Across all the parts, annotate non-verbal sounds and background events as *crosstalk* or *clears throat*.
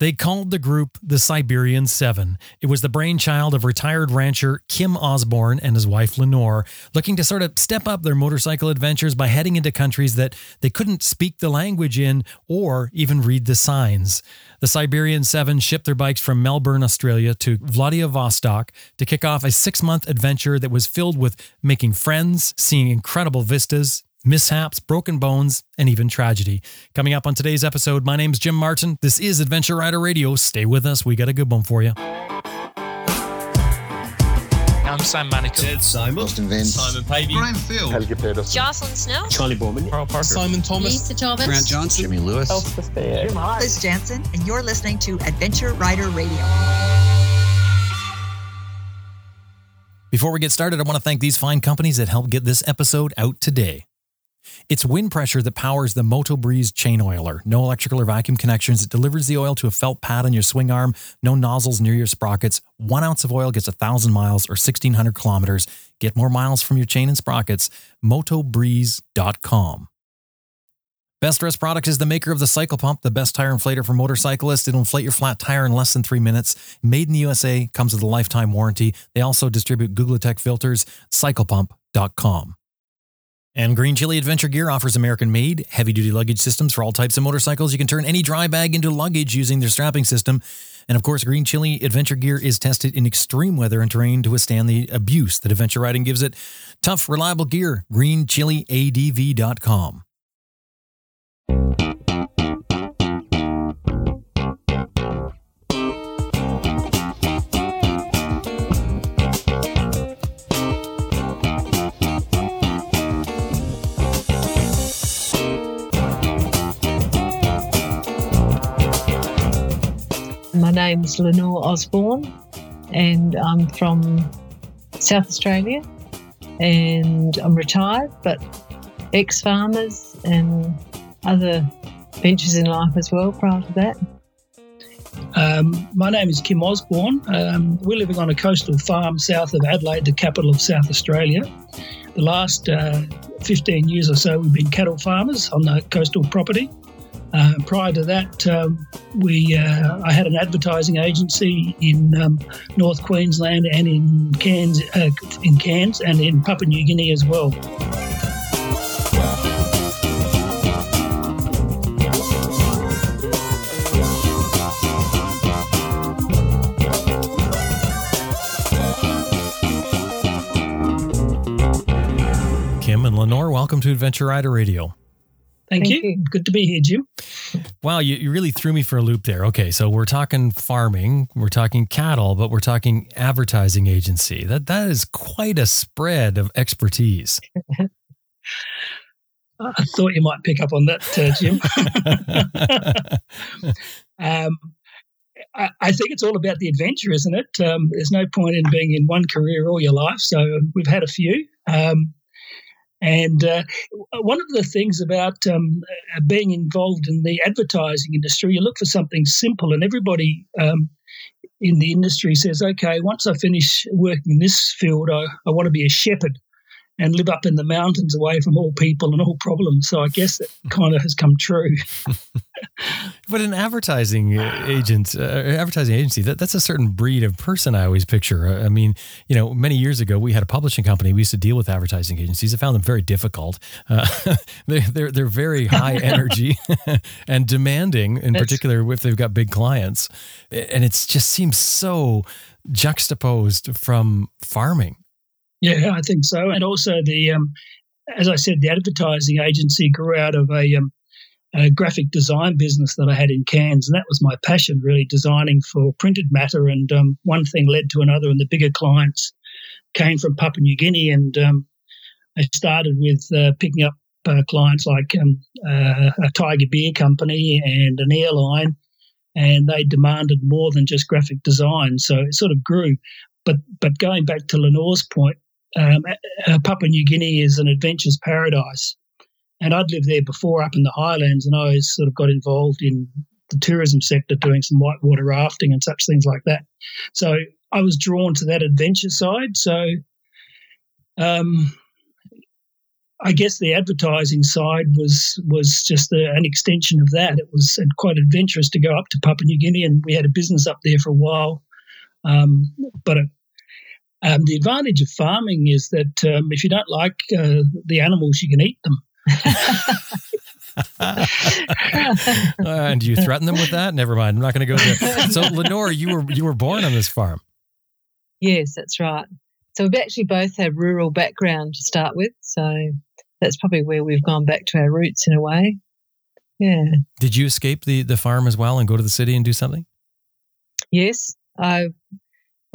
They called the group the Siberian Seven. It was the brainchild of retired rancher Kym Osborne and his wife Lenore, looking to sort of step up their motorcycle adventures by heading into countries that they couldn't speak the language in or even read the signs. The Siberian Seven shipped their bikes from Melbourne, Australia to Vladivostok to kick off a six month adventure that was filled with making friends, seeing incredible vistas, mishaps, broken bones, and even tragedy. Coming up on today's episode, my name's Jim Martin. This is Adventure Rider Radio. Stay with us. We got a good one for you. I'm Sam Manicom. Ted Simon. Austin Vince. Simon Pavey. Brian Field. Helge Pedersen. Jocelyn Snow. Charley Boorman. Carl Parker. Simon Thomas. Lisa Thomas. Grant Johnson. Jimmy Lewis. Liz Jansen, and you're listening to Adventure Rider Radio. Before we get started, I want to thank these fine companies that helped get this episode out today. It's wind pressure that powers the Moto Breeze chain oiler. No electrical or vacuum connections. It delivers the oil to a felt pad on your swing arm. No nozzles near your sprockets. One ounce of oil gets a thousand miles or 1600 kilometers. Get more miles from your chain and sprockets. MotoBreeze.com. Best Rest Products is the maker of the Cycle Pump, the best tire inflator for motorcyclists. It'll inflate your flat tire in less than three minutes. Made in the USA, comes with a lifetime warranty. They also distribute Googletech filters. CyclePump.com. And Green Chili Adventure Gear offers American made, heavy duty luggage systems for all types of motorcycles. You can turn any dry bag into luggage using their strapping system. And of course, Green Chili Adventure Gear is tested in extreme weather and terrain to withstand the abuse that adventure riding gives it. Tough, reliable gear. GreenChiliADV.com. name's Lenore Osborne, and I'm from South Australia, and I'm retired, but ex farmers and other ventures in life as well prior to that. Um, my name is Kym Osborne. Um, we're living on a coastal farm south of Adelaide, the capital of South Australia. The last uh, 15 years or so, we've been cattle farmers on the coastal property. Uh, prior to that, um, we uh, I had an advertising agency in um, North Queensland and in Cairns, uh, in Cairns and in Papua New Guinea as well. Kym and Lenore, welcome to Adventure Rider Radio. Thank, Thank you. you. Good to be here, Jim. Wow, you, you really threw me for a loop there. Okay, so we're talking farming, we're talking cattle, but we're talking advertising agency. That that is quite a spread of expertise. *laughs* I thought you might pick up on that, uh, Jim. *laughs* Um, I, I think it's all about the adventure, isn't it? Um, there's no point in being in one career all your life. So we've had a few. Um, and uh, one of the things about um, uh, being involved in the advertising industry, you look for something simple, and everybody um, in the industry says, okay, once I finish working in this field, I, I want to be a shepherd and live up in the mountains away from all people and all problems. So I guess that kind of has come true. *laughs* But an advertising agent, uh, advertising agency, that, that's a certain breed of person I always picture. Uh, I mean, you know, many years ago, we had a publishing company. We used to deal with advertising agencies. I found them very difficult. Uh, *laughs* they, they're, they're very high *laughs* energy and demanding, in That's- particular if they've got big clients. And it just seems so juxtaposed from farming. Yeah, I think so. And also the, um, as I said, the advertising agency grew out of a, um, a graphic design business that I had in Cairns, and that was my passion, really designing for printed matter. And um, one thing led to another, and the bigger clients came from Papua New Guinea, and um, I started with uh, picking up uh, clients like um, uh, a Tiger Beer Company and an airline, and they demanded more than just graphic design. So it sort of grew. But but going back to Lenore's point, um, Papua New Guinea is an adventures paradise. And I'd lived there before up in the highlands, and I sort of got involved in the tourism sector, doing some whitewater rafting and such things like that. So I was drawn to that adventure side. So um, I guess the advertising side was was just a, an extension of that. It was quite adventurous to go up to Papua New Guinea, and we had a business up there for a while. Um, but it, um, the advantage of farming is that um, if you don't like uh, the animals, you can eat them. *laughs* uh, and do you threaten them with that? Never mind. I'm not going to go there. So, Lenore, you were you were born on this farm. Yes, that's right. So we've actually both have rural background to start with. So that's probably where we've gone back to our roots in a way. Yeah. Did you escape the the farm as well and go to the city and do something? Yes, I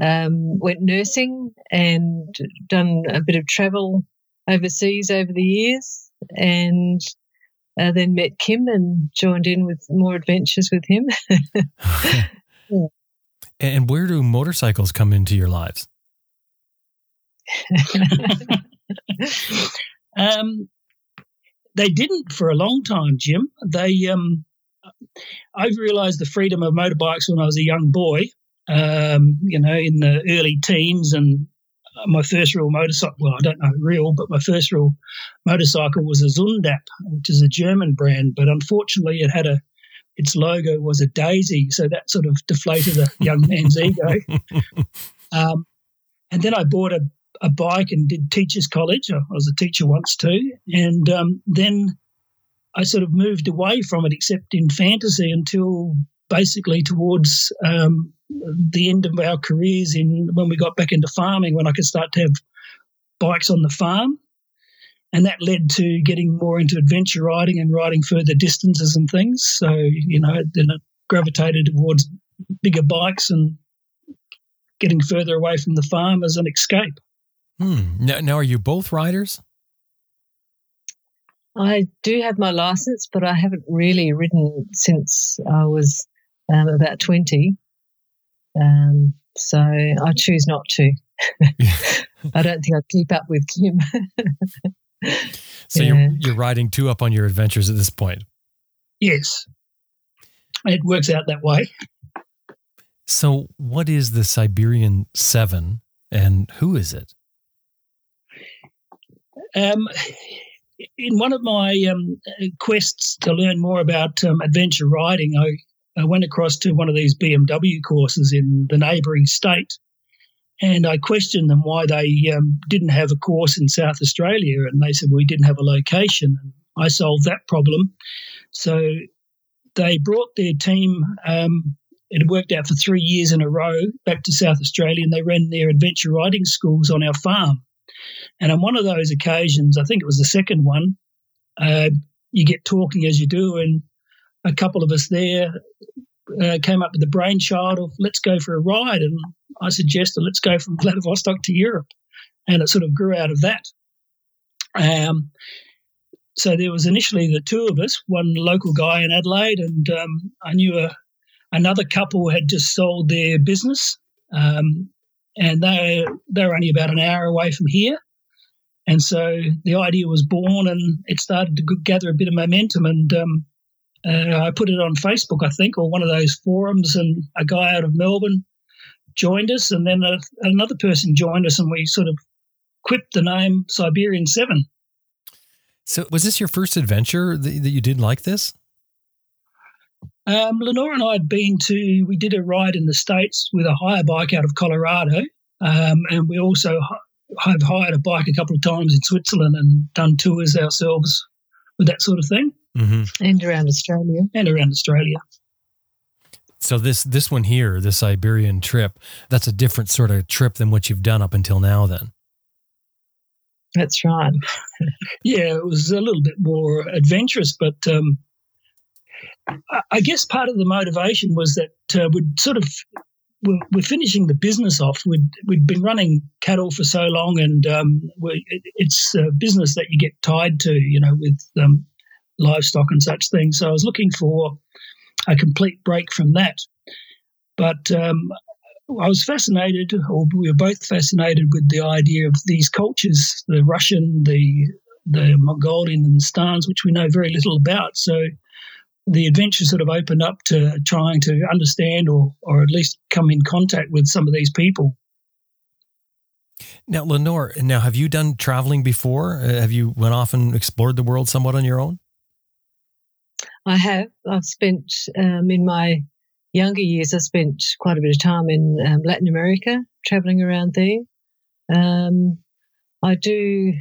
um, went nursing and done a bit of travel overseas over the years, and uh, then met Kym and joined in with more adventures with him. yeah. *laughs* *laughs* And where do motorcycles come into your lives? *laughs* um, they didn't for a long time, Jim. They, um, I realised the freedom of motorbikes when I was a young boy. Um, you know, in the early teens, and my first real motorcycle. Well, I don't know real, but my first real motorcycle was a Zündapp, which is a German brand. But unfortunately, it had a its logo was a daisy, so that sort of deflated a young man's ego. *laughs* Um, and then I bought a a bike and did teachers college. I was a teacher once too, and um, then I sort of moved away from it, except in fantasy, until basically towards um, the end of our careers in when we got back into farming, when I could start to have bikes on the farm. And that led to getting more into adventure riding and riding further distances and things. So, you know, then it gravitated towards bigger bikes and getting further away from the farm as an escape. Hmm. Now, now, are you both riders? I do have my license, but I haven't really ridden since I was um, about 20. Um, so I choose not to. *laughs* I don't think I'd keep up with Kym. *laughs* so yeah. you're, you're riding two up on your adventures at this point? Yes. It works out that way. So, what is the Siberian Seven and who is it? Um, in one of my um, quests to learn more about um, adventure riding, I, I, went across to one of these BMW courses in the neighbouring state, and I questioned them why they um, didn't have a course in South Australia, and they said we didn't have a location. And I solved that problem, so they brought their team. Um, it worked out for three years in a row back to South Australia, and they ran their adventure riding schools on our farm. And on one of those occasions, I think it was the second one, uh, you get talking as you do, and a couple of us there uh, came up with the brainchild of let's go for a ride. And I suggested let's go from *laughs* Vladivostok to Europe. And it sort of grew out of that. Um, so there was initially the two of us, one local guy in Adelaide, and um, I knew a, another couple had just sold their business. Um, and they they were only about an hour away from here. And so the idea was born, and it started to gather a bit of momentum. And um, uh, I put it on Facebook, I think, or one of those forums, and a guy out of Melbourne joined us, and then a, another person joined us, and we sort of quipped the name Siberian Seven. So, was this your first adventure that, that you did like this? Um, Lenore and I had been to, we did a ride in the States with a hire bike out of Colorado. Um, and we also have hired a bike a couple of times in Switzerland and done tours ourselves with that sort of thing. Mm-hmm. And around Australia. And around Australia. So this this one here, the Siberian trip, that's a different sort of trip than what you've done up until now then. That's right. *laughs* yeah, it was a little bit more adventurous, but um, I guess part of the motivation was that uh, we'd sort of we're, we're, finishing the business off. We'd we'd been running cattle for so long, and um, it's a business that you get tied to, you know, with um, livestock and such things. So I was looking for a complete break from that. But um, I was fascinated, or we were both fascinated with the idea of these cultures, the Russian, the the Mongolian, and the Stans, which we know very little about. So the adventure sort of opened up to trying to understand or, or at least come in contact with some of these people. Now, Lenore, now have you done traveling before? Uh, have you went off and explored the world somewhat on your own? I have. I've spent um, in my younger years. I spent quite a bit of time in um, Latin America, traveling around there. Um, I do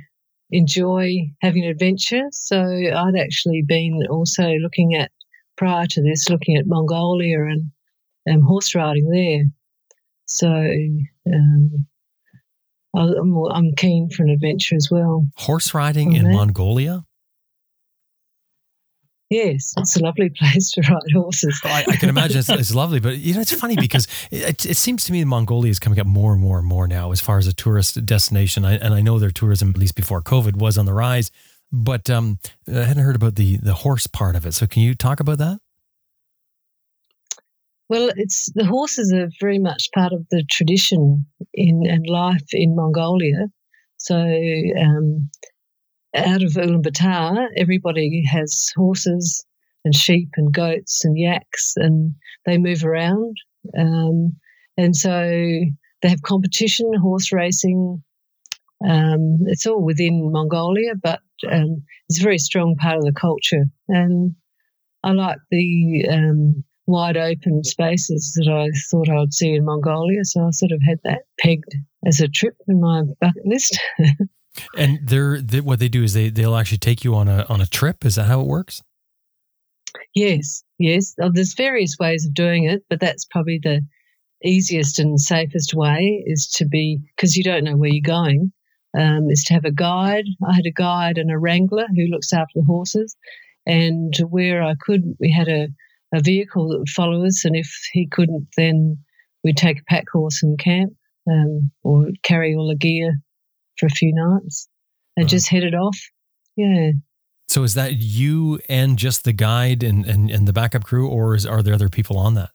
enjoy having an adventure, so I'd actually been also looking at prior to this, looking at Mongolia and um, horse riding there. So um, I'm, I'm keen for an adventure as well. Horse riding in Okay. Mongolia? Yes, it's a lovely *laughs* place to ride horses. I, I can imagine it's, it's lovely, but you know it's funny because it, it seems to me Mongolia is coming up more and more and more now as far as a tourist destination. I, and I know their tourism, at least before COVID, was on the rise. But um, I hadn't heard about the the horse part of it. So can you talk about that? Well, it's the horses are very much part of the tradition in and life in Mongolia. So, um, out of Ulaanbaatar, everybody has horses and sheep and goats and yaks, and they move around. Um, and so they have competition, horse racing. Um, it's all within Mongolia, but um, it's a very strong part of the culture. And I like the um, wide open spaces that I thought I'd see in Mongolia. So I sort of had that pegged as a trip in my bucket list. *laughs* And they're they, what they do is they they'll actually take you on a on a trip. Is that how it works? yes, yes. Uh, There's various ways of doing it, but that's probably the easiest and safest way is to be because you don't know where you're going. Um, is to have a guide. I had a guide and a wrangler who looks after the horses, and where I could, we had a, a vehicle that would follow us, and if he couldn't, then we'd take a pack horse and camp, um, or carry all the gear for a few nights, and just it off. Yeah. So is that you and just the guide and and, and the backup crew, or is are there other people on that?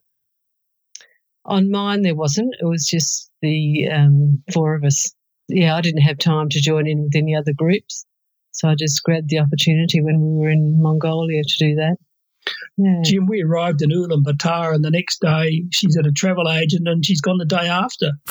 On mine, there wasn't. It was just the um, four of us. Yeah, I didn't have time to join in with any other groups. So I just grabbed the opportunity when we were in Mongolia to do that. Yeah. Jim, we arrived in Ulan Ulaanbaatar, and the next day she's at a travel agent, and she's gone the day after. *laughs*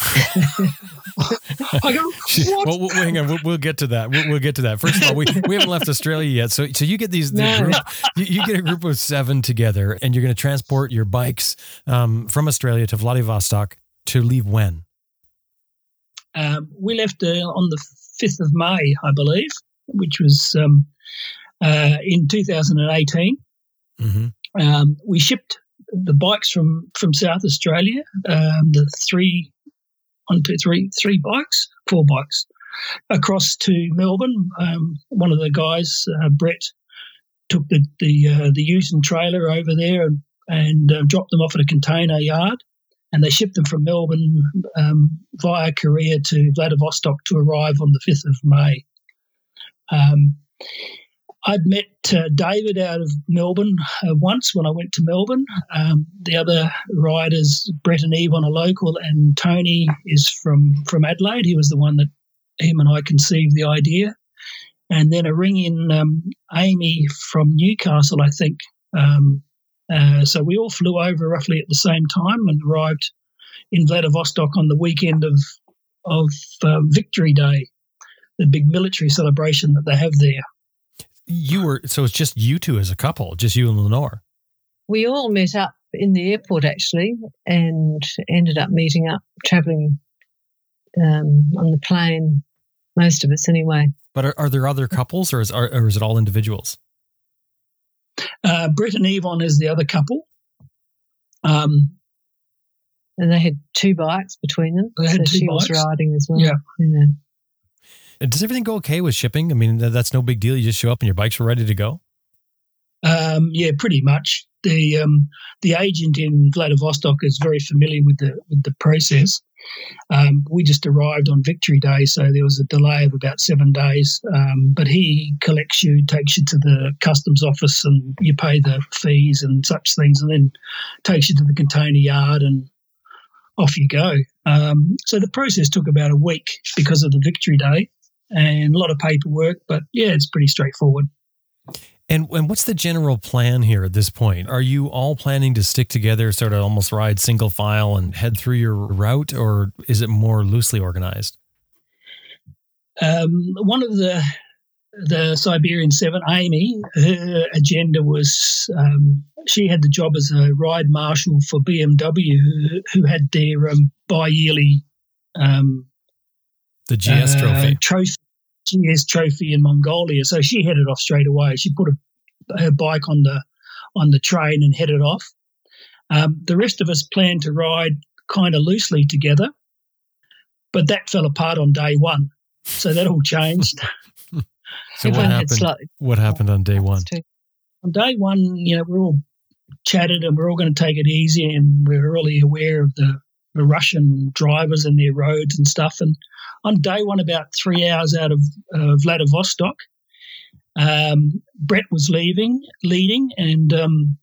I go, what? Well, we'll, hang on. We'll, we'll get to that. We'll, we'll get to that. First of all, we, we haven't left Australia yet. So so you get these the No. group, you, you get a group of seven together, and you're going to transport your bikes um, from Australia to Vladivostok to leave when? Um, we left uh, on the 5th of May, I believe, which was um, uh, in 2018. Mm-hmm. Um, we shipped the bikes from, from South Australia, um, the three, one, two, three, three bikes, four bikes, across to Melbourne. Um, one of the guys, uh, Brett, took the the uh, the Euston trailer over there and, and uh, dropped them off at a container yard, and they shipped them from Melbourne um, via Korea to Vladivostok to arrive on the fifth of May. I'd met uh, David out of Melbourne uh, once when I went to Melbourne. Um, the other riders, Brett and Eve, on a local, and Tony is from from Adelaide. He was the one that him and I conceived the idea. And then a ring in um, Amy from Newcastle, I think. Um, uh, so we all flew over roughly at the same time and arrived in Vladivostok on the weekend of of uh, Victory Day, the big military celebration that they have there. You were so it's just you two as a couple, just you and Lenore. We all met up in the airport actually and ended up meeting up, traveling um, on the plane, most of us anyway. But are, are there other couples, or is are, or is it all individuals? Uh, Brett and Yvonne is the other couple. Um, And they had two bikes between them. They had so two she was riding as well. Yeah. yeah. Does everything go okay with shipping? I mean, that's no big deal. You just show up and your bikes are ready to go. Um, yeah, pretty much. The um, the agent in Vladivostok is very familiar with the with the process. Um, we just arrived on Victory Day, so there was a delay of about seven days. Um, but he collects you, takes you to the customs office, and you pay the fees and such things, and then takes you to the container yard, and off you go. Um, so the process took about a week because of the Victory Day and a lot of paperwork, but yeah, it's pretty straightforward. And and what's the general plan here at this point? Are you all planning to stick together, sort of almost ride single file and head through your route, or is it more loosely organized? um, one of the the Siberian Seven, Amy, her agenda was um, she had the job as a ride marshal for BMW, who, who had their um, bi-yearly um, The GS uh, trophy. trophy, GS trophy in Mongolia. So she headed off straight away. She put a, her bike on the on the train and headed off. Um, the rest of us planned to ride kind of loosely together, but that fell apart on day one. So that all changed. *laughs* So what happened? slightly What happened on day one? on day one, you know, we're all chatted and we're all going to take it easy and we're really aware of the, the Russian drivers and their roads and stuff. And on day one, about three hours out of uh, Vladivostok, um, Brett was leaving, leading, and um,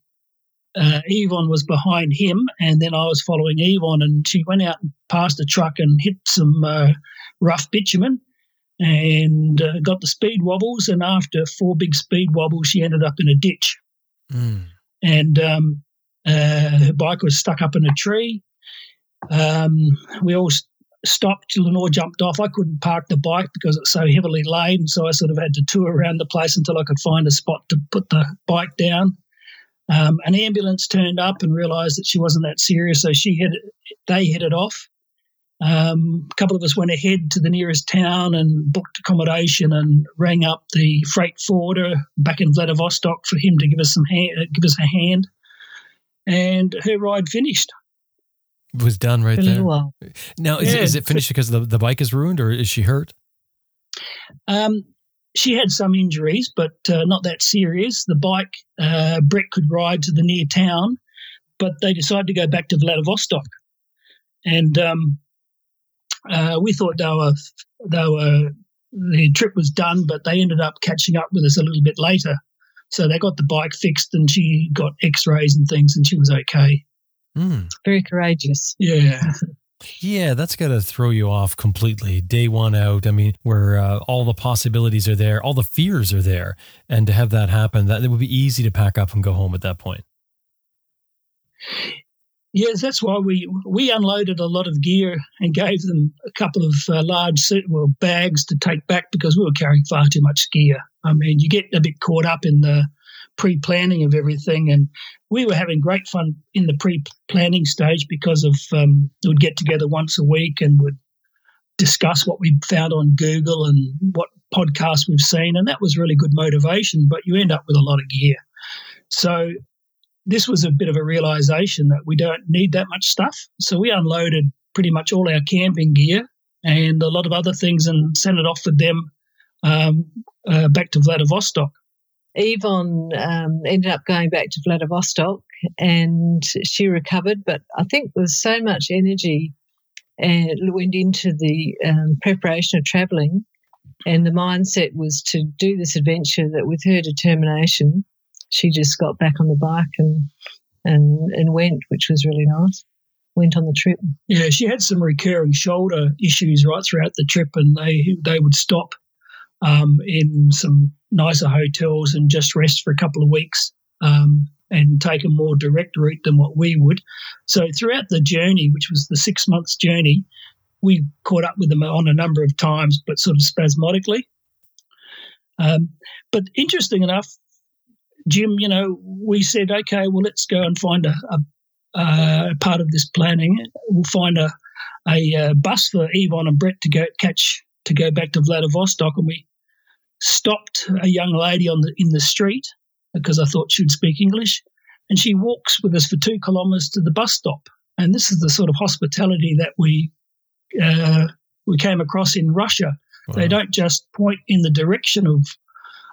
uh, Yvonne was behind him, and then I was following Yvonne, and she went out and passed a truck and hit some uh, rough bitumen and uh, got the speed wobbles. And after four big speed wobbles, she ended up in a ditch Mm. and um, uh, her bike was stuck up in a tree. Um, we all stopped. Lenore jumped off. I couldn't park the bike because it's so heavily laden, so I sort of had to tour around the place until I could find a spot to put the bike down. Um, an ambulance turned up and realised that she wasn't that serious, so she headed. They headed off. Um, a couple of us went ahead to the nearest town and booked accommodation and rang up the freight forwarder back in Vladivostok for him to give us some give us a hand. And her ride finished. Was done right a there. while. Now, is, Yeah. is it finished because the, the bike is ruined or is she hurt? Um, she had some injuries, but uh, not that serious. The bike, uh, Brett could ride to the near town, but they decided to go back to Vladivostok. And um, uh, we thought they were, they were, their trip was done, but they ended up catching up with us a little bit later. So they got the bike fixed and she got x rays and things and she was okay. Mm. Very courageous. Yeah. *laughs* Yeah, that's got to throw you off completely. Day one out. I mean, where uh, all the possibilities are there, all the fears are there, and to have that happen, that it would be easy to pack up and go home at that point. Yes, that's why we we unloaded a lot of gear and gave them a couple of uh, large well bags to take back because we were carrying far too much gear. I mean, you get a bit caught up in the pre-planning of everything, and we were having great fun in the pre-planning stage because of um, we'd get together once a week and would discuss what we found on Google and what podcasts we've seen, and that was really good motivation. But you end up with a lot of gear, so this was a bit of a realization that we don't need that much stuff. So we unloaded pretty much all our camping gear and a lot of other things and sent it off with them um, uh, back to Vladivostok. Yvonne um, ended up going back to Vladivostok and she recovered, but I think there was so much energy and went into the um, preparation of travelling, and the mindset was to do this adventure. That with her determination, she just got back on the bike and and and went, which was really nice. Went on the trip. Yeah, she had some recurring shoulder issues right throughout the trip, and they they would stop um, in some nicer hotels and just rest for a couple of weeks um, and take a more direct route than what we would. So throughout the journey, which was the six months journey, we caught up with them on a number of times, but sort of spasmodically. Um, but interesting enough, Jim, you know, we said, okay, well, let's go and find a, a uh, part of this planning. We'll find a a uh, bus for Yvonne and Brett to go catch to go back to Vladivostok, and we stopped a young lady on the in the street because I thought she'd speak English, and she walks with us for two kilometres to the bus stop. And this is the sort of hospitality that we uh, we came across in Russia. They don't just point in the direction of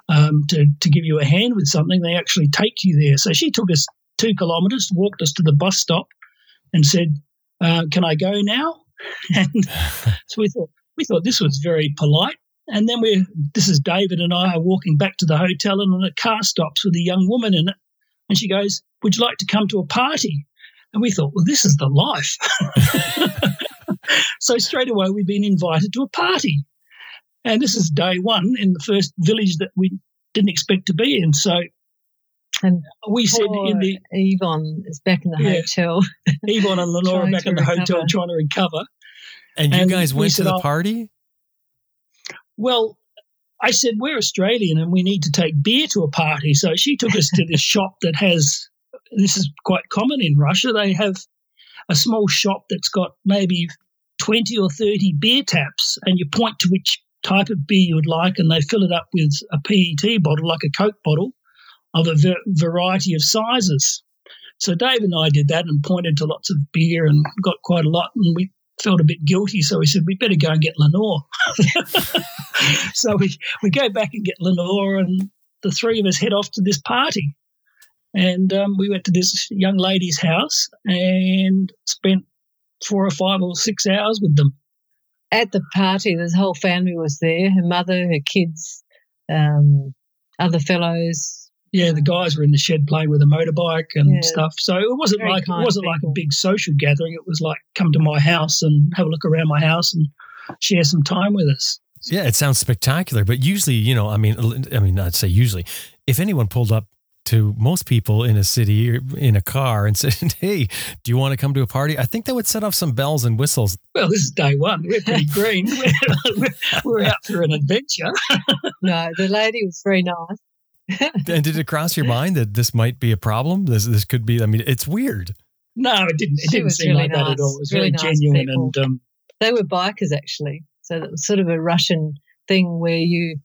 um, to to give you a hand with something. They actually take you there. So she took us two kilometres, walked us to the bus stop, and said, uh, "Can I go now?" *laughs* And *laughs* so we thought we thought this was very polite. And then we this is David and I are walking back to the hotel, and a car stops with a young woman in it, and she goes, "Would you like to come to a party?" And we thought, well, this is the life. *laughs* so straight away, we've been invited to a party. And this is day one in the first village that we didn't expect to be in. So And we said in the Yvonne is back in the Yeah. hotel. Yvonne and Lenore *laughs* back in the hotel trying to recover. And you And guys we went to said, the "Oh." party? Well, I said, We're Australian and we need to take beer to a party. So she took us to this *laughs* shop that has, this is quite common in Russia. They have a small shop that's got maybe 20 or 30 beer taps, and you point to which type of beer you would like, and they fill it up with a PET bottle, like a Coke bottle, of a v- variety of sizes. So Dave and I did that and pointed to lots of beer and got quite a lot, and we felt a bit guilty. So we said we better go and get Lenore. *laughs* so we we go back and get Lenore, and the three of us head off to this party. And um, we went to this young lady's house and spent four or five or six hours with them. At the party, this whole family was there her mother, her kids, um, other fellows. Yeah, the guys were in the shed playing with a motorbike and Yeah. stuff. So it wasn't Very like it wasn't like a big social gathering. It was like come to my house and have a look around my house and share some time with us. Yeah, it sounds spectacular, but usually, you know, I mean, I mean, I'd say usually, if anyone pulled up to most people in a city or in a car and *laughs* said, "Hey, do you want to come to a party?" I think that would set off some bells and whistles. Well, this is day one. We're pretty *laughs* green. We're, *laughs* we're out for an adventure. No, the lady was very nice. *laughs* And did it cross your mind that this might be a problem? This this could be. I mean, it's weird. No, it didn't. It She didn't was seem really like that at all. It was Really very nice genuine people. and um, They were bikers actually, so that was sort of a Russian thing where you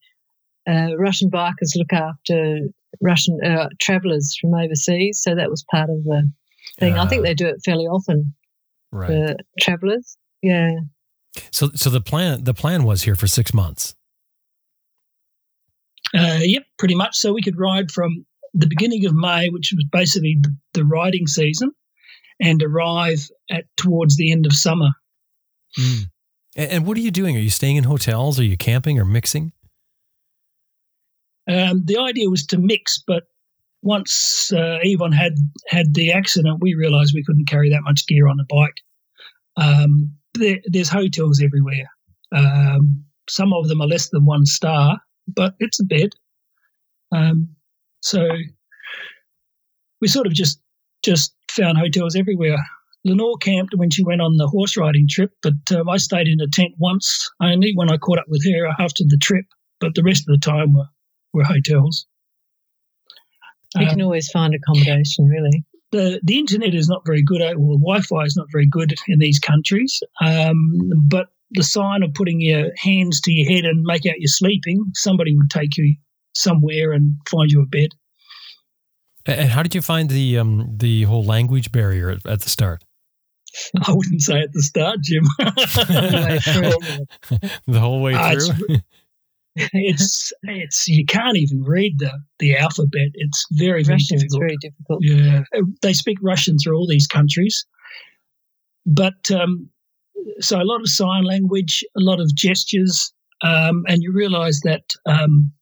uh, Russian bikers look after Russian uh, travellers from overseas. So that was part of the thing. I think Uh, they do it fairly often Right. for travellers. Yeah. So so the plan the plan was here for six months. Uh, yep, pretty much. So we could ride from the beginning of May, which was basically the, the riding season, and arrive at towards the end of summer. And, and what are you doing? Are you staying in hotels? Are you camping or mixing? Um, the idea was to mix, but once uh, Yvonne had had the accident, we realised we couldn't carry that much gear on the bike. Um, there, there's hotels everywhere. Um, some of them are less than one star, but it's a bed. Um, so we sort of just just found hotels everywhere. Lenore camped when she went on the horse riding trip, but um, I stayed in a tent once only when I caught up with her after the trip. But the rest of the time were were hotels. You Um, can always find accommodation, really. the the internet is not very good, uh, or Wi-Fi is not very good in these countries. Um, but the sign of putting your hands to your head and make out you're sleeping, somebody would take you somewhere and find you a bed. And how did you find the um the whole language barrier at, at the start? *laughs* I wouldn't say at the start, Jim. *laughs* The whole way *laughs* it's- through. it's it's you can't even read the the alphabet. It's very very Russian is difficult. very difficult. Yeah, they speak Russian through all these countries, but um, so a lot of sign language, a lot of gestures, um, and you realise that um,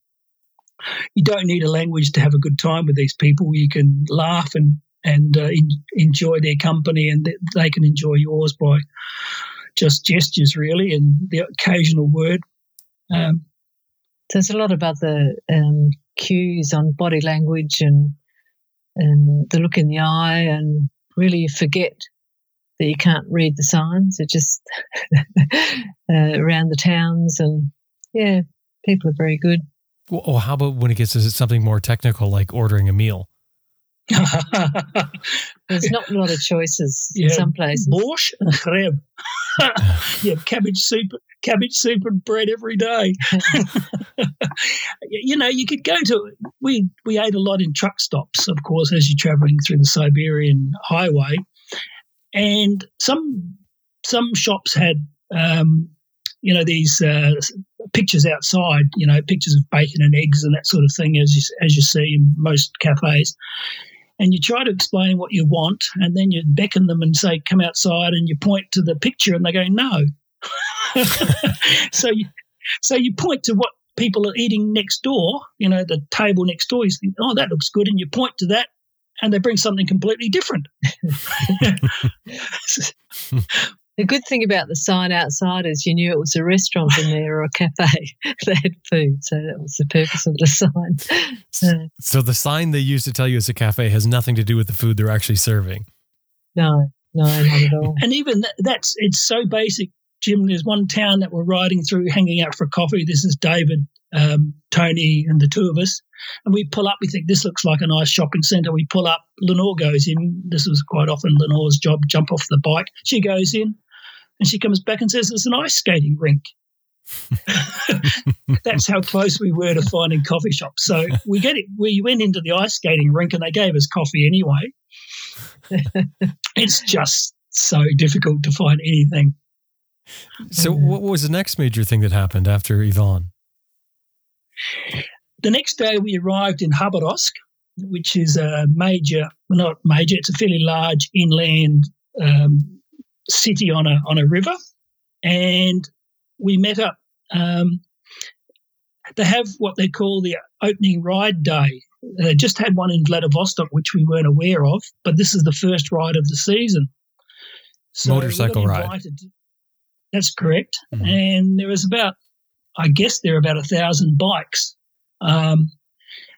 you don't need a language to have a good time with these people. You can laugh and and uh, en- enjoy their company, and th- they can enjoy yours by just gestures, really, and the occasional word. Um, There's a lot of other um, cues on body language and and the look in the eye, and really forget that you can't read the signs. It just *laughs* uh, around the towns, and yeah, people are very good. Well, oh, how about when it gets to something more technical, like ordering a meal? *laughs* There's not a lot of choices Yeah. in some places. Borscht and khleb. *laughs* yeah, cabbage soup, cabbage soup and bread every day. you know, you could go to. We we ate a lot in truck stops, of course, as you're travelling through the Siberian highway, and some some shops had. Um, you know these uh, pictures outside. You know pictures of bacon and eggs and that sort of thing, as you, as you see in most cafes and you try to explain what you want, and then you beckon them and say, "Come outside," and you point to the picture, and they go, "No." *laughs* so you, so you point to what people are eating next door. You know, the table next door. You think, "Oh, that looks good," and you point to that, and they bring something completely different. *laughs* The good thing about the sign outside is you knew it was a restaurant in there or a cafe. *laughs* they had food, so that was the purpose of the sign. So the sign they use to tell you it's a cafe has nothing to do with the food they're actually serving. no, no, not at all. *laughs* and even that, that's it's so basic Jim, there's one town that we're riding through, hanging out for coffee. This is David, um, Tony, and the two of us. And we pull up. We think this looks like a nice shopping centre. We pull up. Lenore goes in. This was quite often Lenore's job. Jump off the bike. She goes in, and she comes back and says, "It's an ice skating rink." *laughs* That's how close we were to finding coffee shops. So we get it. We went into the ice skating rink, and they gave us coffee anyway. *laughs* it's just so difficult to find anything. So, what was the next major thing that happened after Yvonne? The next day, we arrived in Khabarovsk, which is a major, not major, it's a fairly large inland um, city on a on a river, and we met up. Um, they have what they call the opening ride day. They just had one in Vladivostok, which we weren't aware of, but this is the first ride of the season. So Motorcycle ride. That's correct. Mm-hmm. And there was about, I guess, there are about a thousand bikes. Um,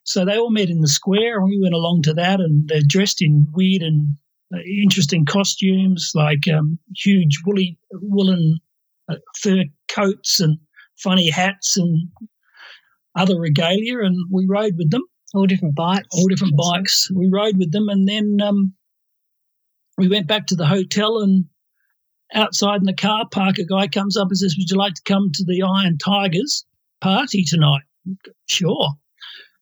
so they all met in the square, and we went along to that, and they're dressed in weird and uh, interesting costumes, like um, huge woolly woolen uh, fur coats and funny hats and other regalia, and we rode with them. All different bikes. All different bikes. We rode with them, and then um, we went back to the hotel and outside in the car park, a guy comes up and says, Would you like to come to the Iron Tigers party tonight? Sure.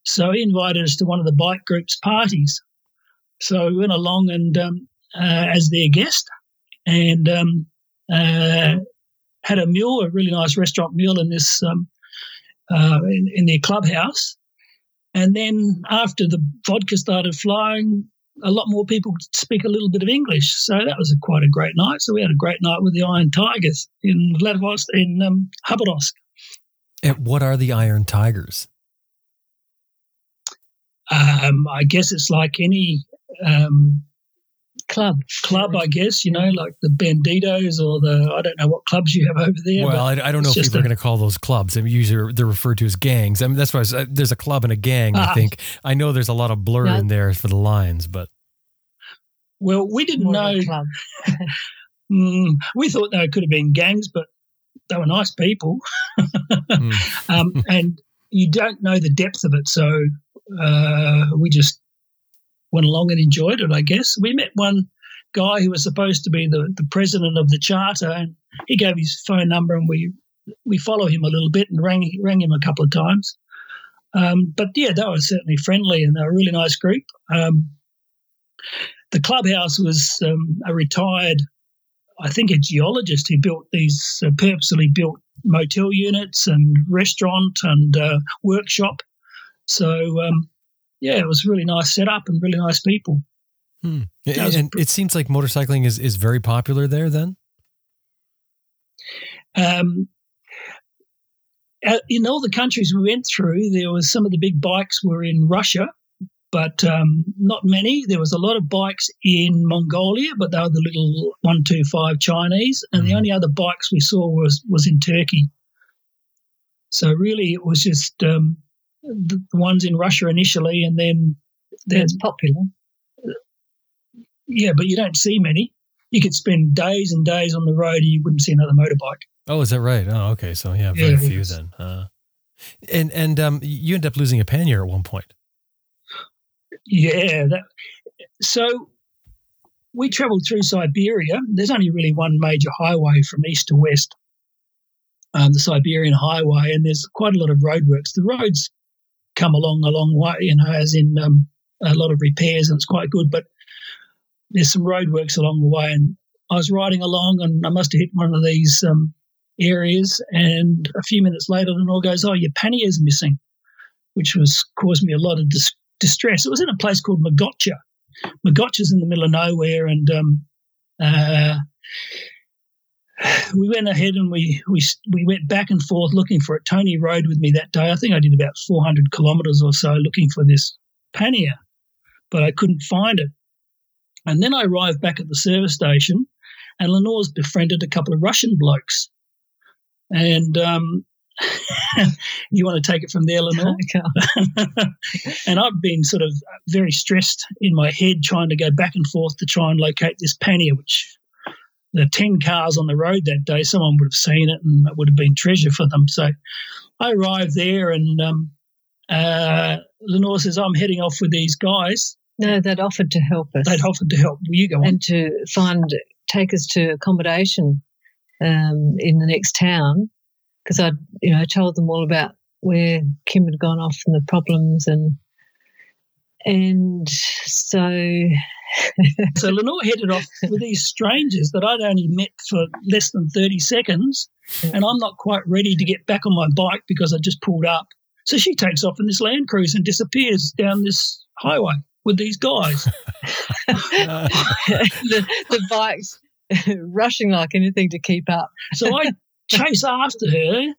So he invited us to one of the bike group's parties. So we went along and um, uh, as their guest and um, uh, had a meal, a really nice restaurant meal in this um, uh, in, in their clubhouse. And then after the vodka started flowing, a lot more people speak a little bit of English. So that was a, quite a great night. So we had a great night with the Iron Tigers in Vladivostok, in um, Khabarovsk. And what are the Iron Tigers? Um, I guess it's like any um, club. Club, I guess, you know, like the Bandidos or the, I don't know what clubs you have over there. Well, I, I, don't know if people are going to call those clubs. I mean, usually they're referred to as gangs. I mean, that's why was, uh, there's a club and a gang, I ah. think. I know there's a lot of blur in there for the lines, but. Well, we didn't know. *laughs* mm, we thought they could have been gangs, but they were nice people. mm. *laughs* um, and you don't know the depth of it. So uh, we just went along and enjoyed it, I guess. We met one guy who was supposed to be the, the president of the charter, and he gave his phone number, and we we follow him a little bit and rang rang him a couple of times. Um, but yeah, they were certainly friendly, and they were a really nice group. Um, the clubhouse was um, a retired, I think, a geologist who built these uh, purposely built motel units and restaurant and uh, workshop. So um, yeah, it was really nice setup and really nice people. Hmm. And, and it seems like motorcycling is, is very popular there then? Um, uh, in all the countries we went through, there was some of the big bikes were in Russia, but um, not many. There was a lot of bikes in Mongolia, but they were the little 125 Chinese, and mm. the hmm. only other bikes we saw was was in Turkey. So really, it was just um, the ones in Russia initially, and then then it's popular. Yeah, but you don't see many. You could spend days and days on the road, and you wouldn't see another motorbike. Oh, is that right? Oh, okay. So yeah, very yeah, few then. Uh, and and um, you end up losing a pannier at one point. Yeah. That, so we travelled through Siberia. There's only really one major highway from east to west, um, the Siberian Highway, and there's quite a lot of roadworks. The roads come along a long way, you know, as in um, a lot of repairs, and it's quite good. But there's some roadworks along the way, and I was riding along, and I must have hit one of these um, areas, and a few minutes later, the all goes, "Oh, your pannier's missing," which was caused me a lot of dis- distress. It was in a place called Mogocha. Mogocha's in the middle of nowhere, and um, uh, we went ahead and we, we we went back and forth looking for it. Tony rode with me that day. I think I did about 400 kilometres or so looking for this pannier, but I couldn't find it. And then I arrived back at the service station, and Lenore's befriended a couple of Russian blokes. And um, *laughs* you want to take it from there, Lenore? *laughs* *laughs* and I've been sort of very stressed in my head trying to go back and forth to try and locate this pannier, which the 10 cars on the road that day, someone would have seen it and it would have been treasure for them. So I arrived there and um, uh, Lenore says, I'm heading off with these guys. No, they'd offered to help us. They'd offered to help. Will you go on? and to find take us to accommodation um, in the next town because I'd, you know, told them all about where Kym had gone off and the problems and and so So Lenore headed off with these strangers that I'd only met for less than 30 seconds. And I'm not quite ready to get back on my bike because I just pulled up. So she takes off in this Land Cruiser and disappears down this highway with these guys. the, *laughs* *laughs* the bikes *laughs* rushing like anything to keep up. So I chase after her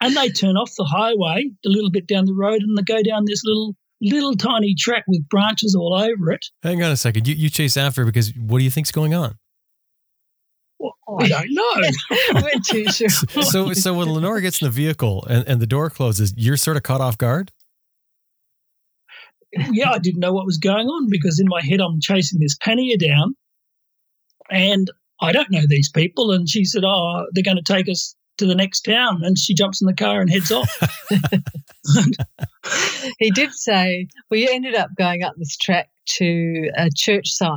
and they turn off the highway a little bit down the road and they go down this little little tiny track with branches all over it. Hang on a second. You, you chase after her because what do you think's going on? Well, I don't know. *laughs* We're too *laughs* sure. So, so when Lenore gets in the vehicle and, and the door closes, you're sort of caught off guard. yeah, I didn't know what was going on because in my head I'm chasing this pannier down and I don't know these people. And she said, Oh, they're going to take us to the next town. And she jumps in the car and heads off. *laughs* he did say we ended up going up this track to a church site.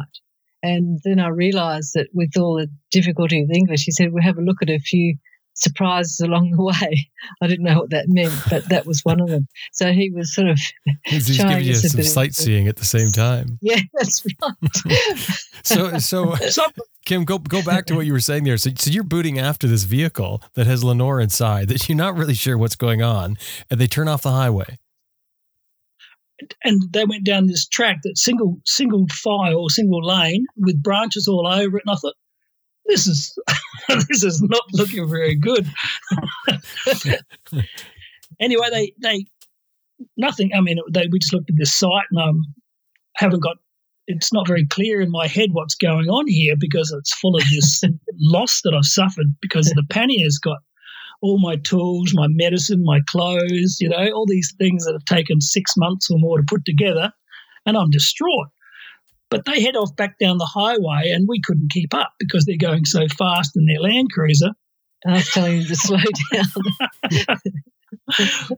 And then I realised that with all the difficulty with English, he said, we'll have a look at a few surprises along the way. *laughs* I didn't know what that meant, but that was one of them. So he was sort of He's, he's showing giving you us some bit of- sightseeing at the same time. *laughs* Yeah, that's right. So, so *laughs* Some, Kym, go go back to what you were saying there. So, so you're booting after this vehicle that has Lenore inside that you're not really sure what's going on, and they turn off the highway. and they went down this track that single single file, single lane with branches all over it. And I thought, this is *laughs* this is not looking very good. *laughs* anyway, they they nothing. I mean, they we just looked at this site and um haven't got. It's not very clear in my head what's going on here because it's full of this *laughs* loss that I've suffered because the panniers got all my tools, my medicine, my clothes, you know, all these things that have taken six months or more to put together, and I'm distraught. But they head off back down the highway, and we couldn't keep up because they're going so fast in their Land Cruiser. And I was telling them to slow *laughs* down. *laughs*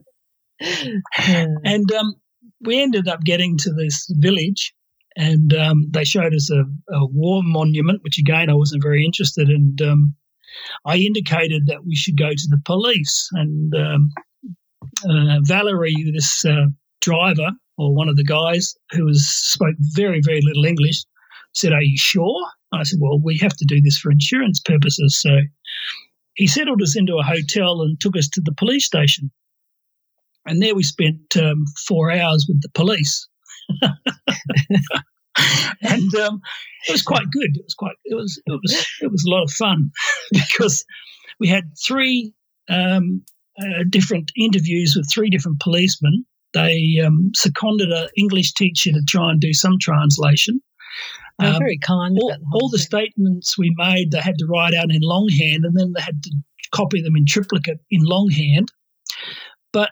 And um, we ended up getting to this village, and um, they showed us a, a war monument, which again I wasn't very interested in. And um, I indicated that we should go to the police, and um, uh, Valerie, this uh, driver or one of the guys who was spoke very very little English, said, "Are you sure?" I said, "Well, we have to do this for insurance purposes." So he settled us into a hotel and took us to the police station. And there we spent um, four hours with the police. *laughs* and um, it was quite good. It was quite. It was. It was. It was a lot of fun *laughs* because we had three um, uh, different interviews with three different policemen. They um, seconded an English teacher to try and do some translation. They're Um, very kind. all, the all the statements we made, they had to write out in longhand, and then they had to copy them in triplicate in longhand. But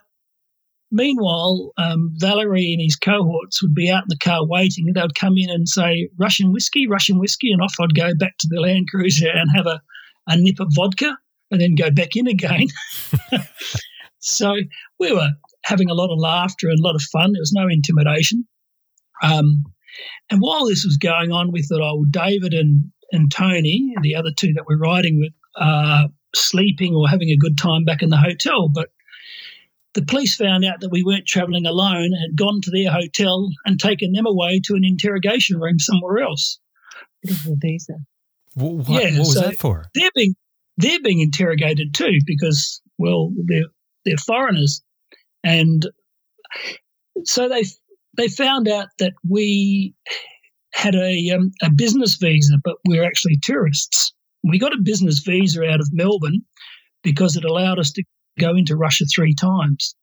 meanwhile, um, Valerie and his cohorts would be out in the car waiting, and they'd come in and say Russian whiskey, Russian whiskey, and off I'd go back to the Land Cruiser and have a, a nip of vodka, and then go back in again. *laughs* *laughs* so we were having a lot of laughter and a lot of fun. There was no intimidation. Um, and while this was going on, we thought, oh, David and, and Tony, the other two that we're riding with, are sleeping or having a good time back in the hotel. But the police found out that we weren't travelling alone and had gone to their hotel and taken them away to an interrogation room somewhere else. Because of the visa. What, Yeah, what was so- that for? They're being they're being interrogated too because well they're they're foreigners, and so they they found out that we had a um, a business visa, but we're actually tourists. We got a business visa out of Melbourne because it allowed us to go into Russia three times.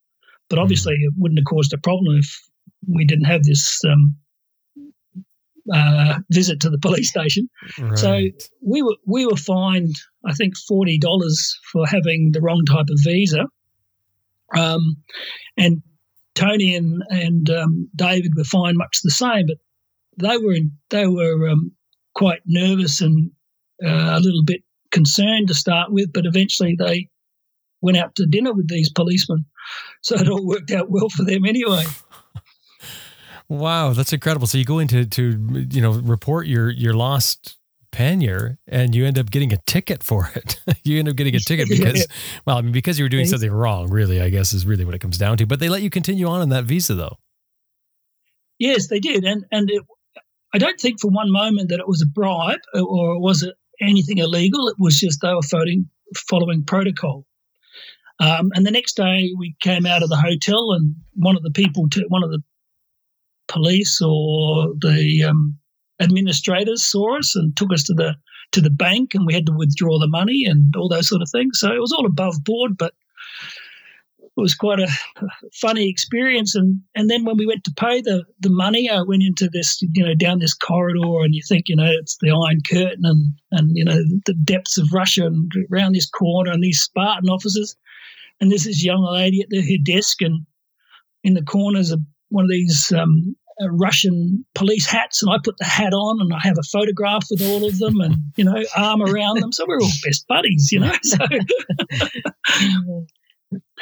But obviously, it wouldn't have caused a problem if we didn't have this um, uh, visit to the police station. So we were we were fined, I think, forty dollars for having the wrong type of visa. Um, and Tony and and um, David were fine, much the same, but they were in, they were um, quite nervous and uh, a little bit concerned to start with, but eventually they went out to dinner with these policemen. So it all worked out well for them anyway. *laughs* Wow, that's incredible. So you go into to you know report your your lost pannier and you end up getting a ticket for it. *laughs* you end up getting a ticket because *laughs* well, I mean because you were doing something wrong, really, I guess is really what it comes down to. But they let you continue on in that visa though. Yes, they did. And and it, I don't think for one moment that it was a bribe or was it anything illegal. It was just they were following following protocol. Um, and the next day we came out of the hotel and one of the people, to, one of the police or the um, administrators saw us and took us to the to the bank and we had to withdraw the money and all those sort of things. So it was all above board, but it was quite a funny experience. And and then when we went to pay the the money, I went into this you know down this corridor, and you think you know it's the Iron Curtain and and you know the depths of Russia and around this corner and these Spartan officers, and there's this young lady at the, her desk, and in the corners of one of these um, Russian police hats, and I put the hat on, and I have a photograph with all of them, and you know, arm around them. So we're all best buddies, you know. *laughs*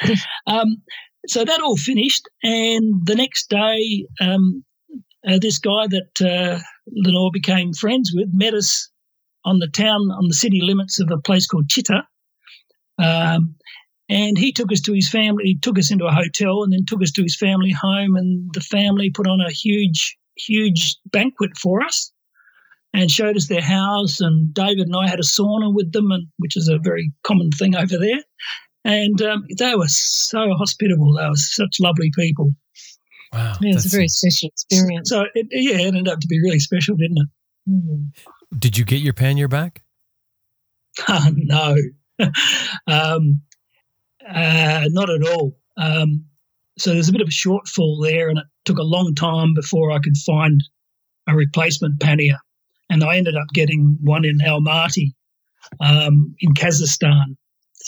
So, um, so that all finished, and the next day, um, uh, this guy that uh, Lenore became friends with met us on the town, on the city limits of a place called Chita. Um, and he took us to his family, he took us into a hotel and then took us to his family home. And the family put on a huge, huge banquet for us and showed us their house. And David and I had a sauna with them, and which is a very common thing over there. And um, they were so hospitable. They were such lovely people. Wow. Yeah, it was a very special experience. So, it, yeah, it ended up to be really special, didn't it? Mm. Did you get your pannier back? Uh, *laughs* no. *laughs* um, uh, not at all. Um, so there's a bit of a shortfall there, and it took a long time before I could find a replacement pannier. And I ended up getting one in Almaty um, in Kazakhstan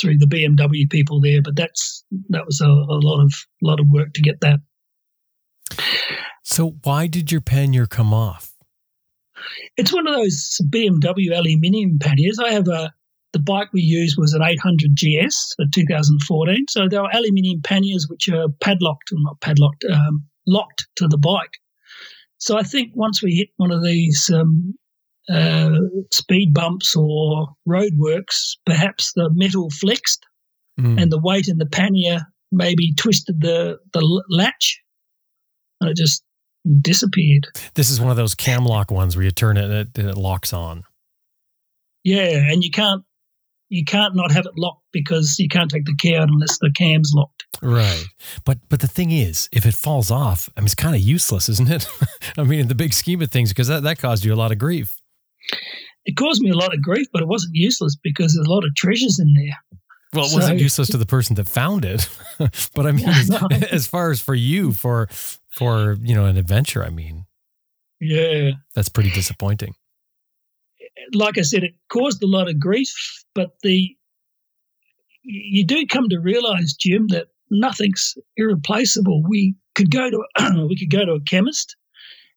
through the BMW people there. But that's that was a, a lot of lot of work to get that. So why did your pannier come off? It's one of those BMW aluminium panniers. I have a the bike we used was an 800 GS for 2014. So there are aluminium panniers which are padlocked, or not padlocked, um, locked to the bike. So I think once we hit one of these um, uh, speed bumps or roadworks, perhaps the metal flexed mm. and the weight in the pannier maybe twisted the, the latch and it just disappeared. This is one of those cam lock ones where you turn it and it, and it locks on. Yeah, and you can't you can't not have it locked because you can't take the key out unless the cam's locked. Right. But but the thing is, if it falls off, I mean, it's kind of useless, isn't it? *laughs* I mean, in the big scheme of things, because that, that caused you a lot of grief. It caused me a lot of grief, but it wasn't useless because there's a lot of treasures in there. Well, it so, wasn't useless to the person that found it, *laughs* but I mean, *laughs* no. as, as far as for you, for for you know an adventure, I mean, yeah, that's pretty disappointing like I said, it caused a lot of grief, but the you do come to realize, Jim, that nothing's irreplaceable. We could go to *clears throat* we could go to a chemist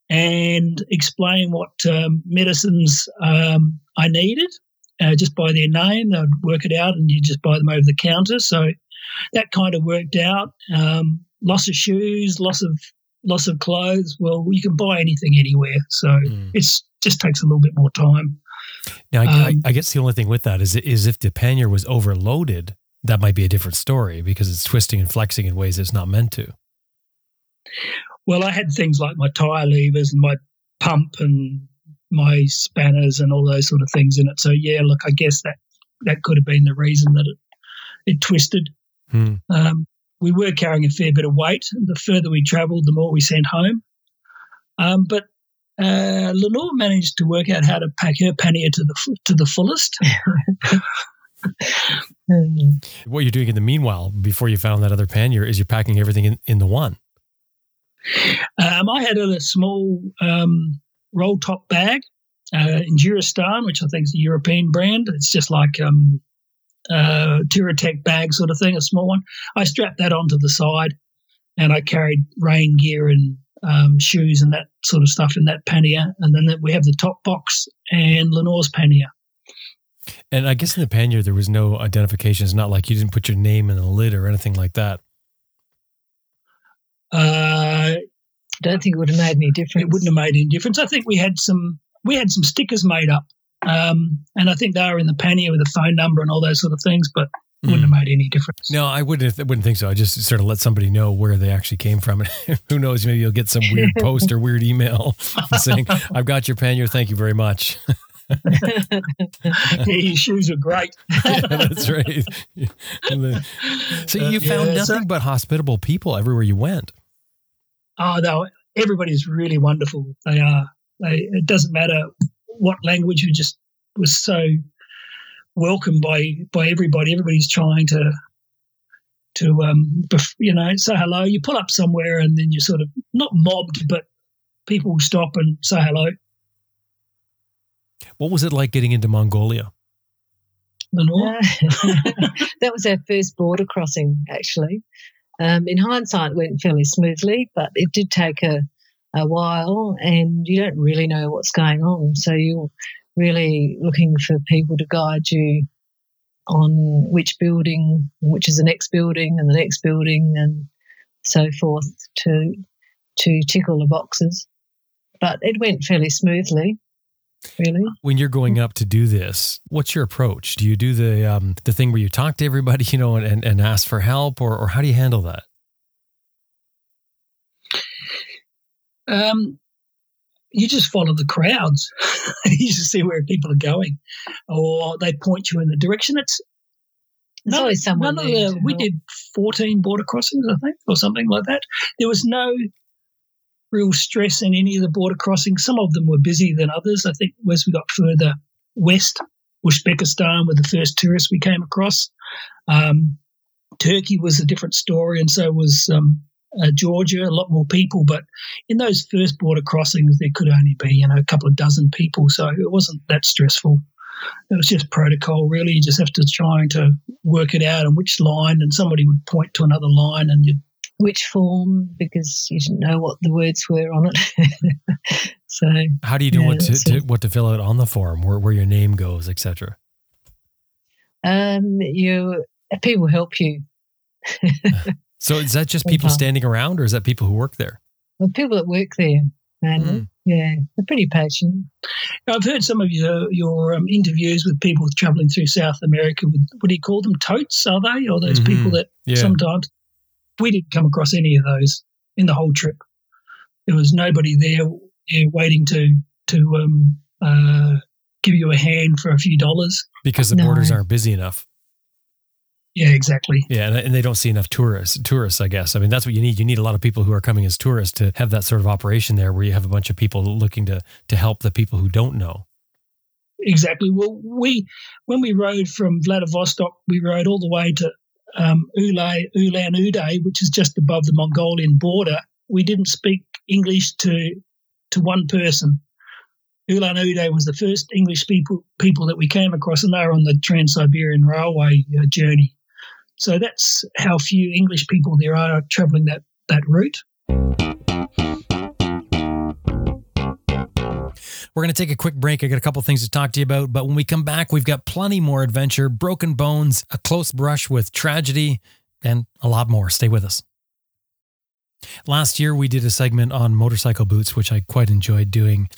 and explain what um, medicines um, I needed uh, just by their name. They would work it out, and you just buy them over the counter. So that kind of worked out. Um, loss of shoes, loss of loss of clothes. Well, you can buy anything anywhere. So mm. it's just takes a little bit more time. Now, I, um, I, I, guess the only thing with that is is if the pannier was overloaded, that might be a different story because it's twisting and flexing in ways it's not meant to. Well, I had things like my tire levers and my pump and my spanners and all those sort of things in it. So yeah, look, I guess that that could have been the reason that it it twisted. Hmm. Um, we were carrying a fair bit of weight. The further we travelled, the more we sent home. Um, but uh, Lenore managed to work out how to pack her pannier to the to the fullest. *laughs* what you're doing in the meanwhile, before you found that other pannier, is you're packing everything in, in the one. Um, I had a small um, roll top bag uh, in Durastan, which I think is a European brand. It's just like um, uh, Touratech bag sort of thing, a small one. I strapped that onto the side, and I carried rain gear and um, shoes and that sort of stuff in that pannier. And then we have the top box and Lenore's pannier. And I guess in the pannier there was no identification. It's not like you didn't put your name in the lid or anything like that. Uh, I don't think it would have made any difference. it wouldn't have made any difference. I think we had some we had some stickers made up, um, and I think they were in the pannier with a phone number and all those sort of things, but it wouldn't have mm. made any difference. No, I wouldn't. I wouldn't think so. I just sort of let somebody know where they actually came from, and *laughs* who knows? Maybe you'll get some weird *laughs* post or weird email *laughs* saying, "I've got your pannier. Thank you very much." yeah, your shoes are great. yeah, that's right. so you found Yeah, nothing so- but hospitable people everywhere you went. Oh, no, everybody's really wonderful. They are. They, it doesn't matter what language. You just was so welcomed by by everybody. Everybody's trying to to um you know say hello. You pull up somewhere and then you're sort of not mobbed, but people will stop and say hello. What was it like getting into Mongolia? Lenore? *laughs* That was our first border crossing, actually. Um, in hindsight, it went fairly smoothly, but it did take a, a while, and you don't really know what's going on. So you're really looking for people to guide you on which building, which is the next building, and the next building, and so forth to to tick all the boxes. But it went fairly smoothly, really. When you're going up to do this, what's your approach? Do you do the um, the thing where you talk to everybody, *laughs* you know, and, and, and ask for help, or or how do you handle that? Um, you just follow the crowds. *laughs* you just see where people are going, or they point you in the direction. It's There's none- always someone none of the- we did 14 border crossings, I think, or something like that. There was no real stress in any of the border crossings. Some of them were busier than others. I think as we got further west, Uzbekistan were the first tourists we came across. Um, Turkey was a different story, and so was um, uh, Georgia. A lot more people, but in those first border crossings, there could only be you know a couple of dozen people, so it wasn't that stressful. It was just protocol, really. You just have to try to work it out on which line, and somebody would point to another line, and you which form because you didn't know what the words were on it. *laughs* so How do you know Yeah, what to, to what to fill out on the form, where where your name goes, etc. um, you people help you. *laughs* So is that just people standing around, or is that people who work there? Well, people that work there, man, Mm. yeah, they're pretty patient. I've heard some of your your um, interviews with people traveling through South America with what do you call them totes? Are they or those Mhm. people that Yeah. sometimes we didn't come across any of those in the whole trip. There was nobody there yeah, waiting to to um, uh, give you a hand for a few dollars. because the No. borders aren't busy enough. Yeah, exactly. Yeah, and, and they don't see enough tourists. Tourists, I guess. I mean, that's what you need. You need a lot of people who are coming as tourists to have that sort of operation there, where you have a bunch of people looking to to help the people who don't know. Exactly. Well, we when we rode from Vladivostok, we rode all the way to um, Ula, Ulan Ude, which is just above the Mongolian border. We didn't speak English to to one person. Ulan Ude was the first English people people that we came across, and they were on the Trans Siberian Railway uh, journey. So that's how few English people there are travelling that that route. We're going to take a quick break. I got a couple things to talk to you about, but when we come back, we've got plenty more adventure, broken bones, a close brush with tragedy, and a lot more. Stay with us. Last year, we did a segment on motorcycle boots, which I quite enjoyed doing.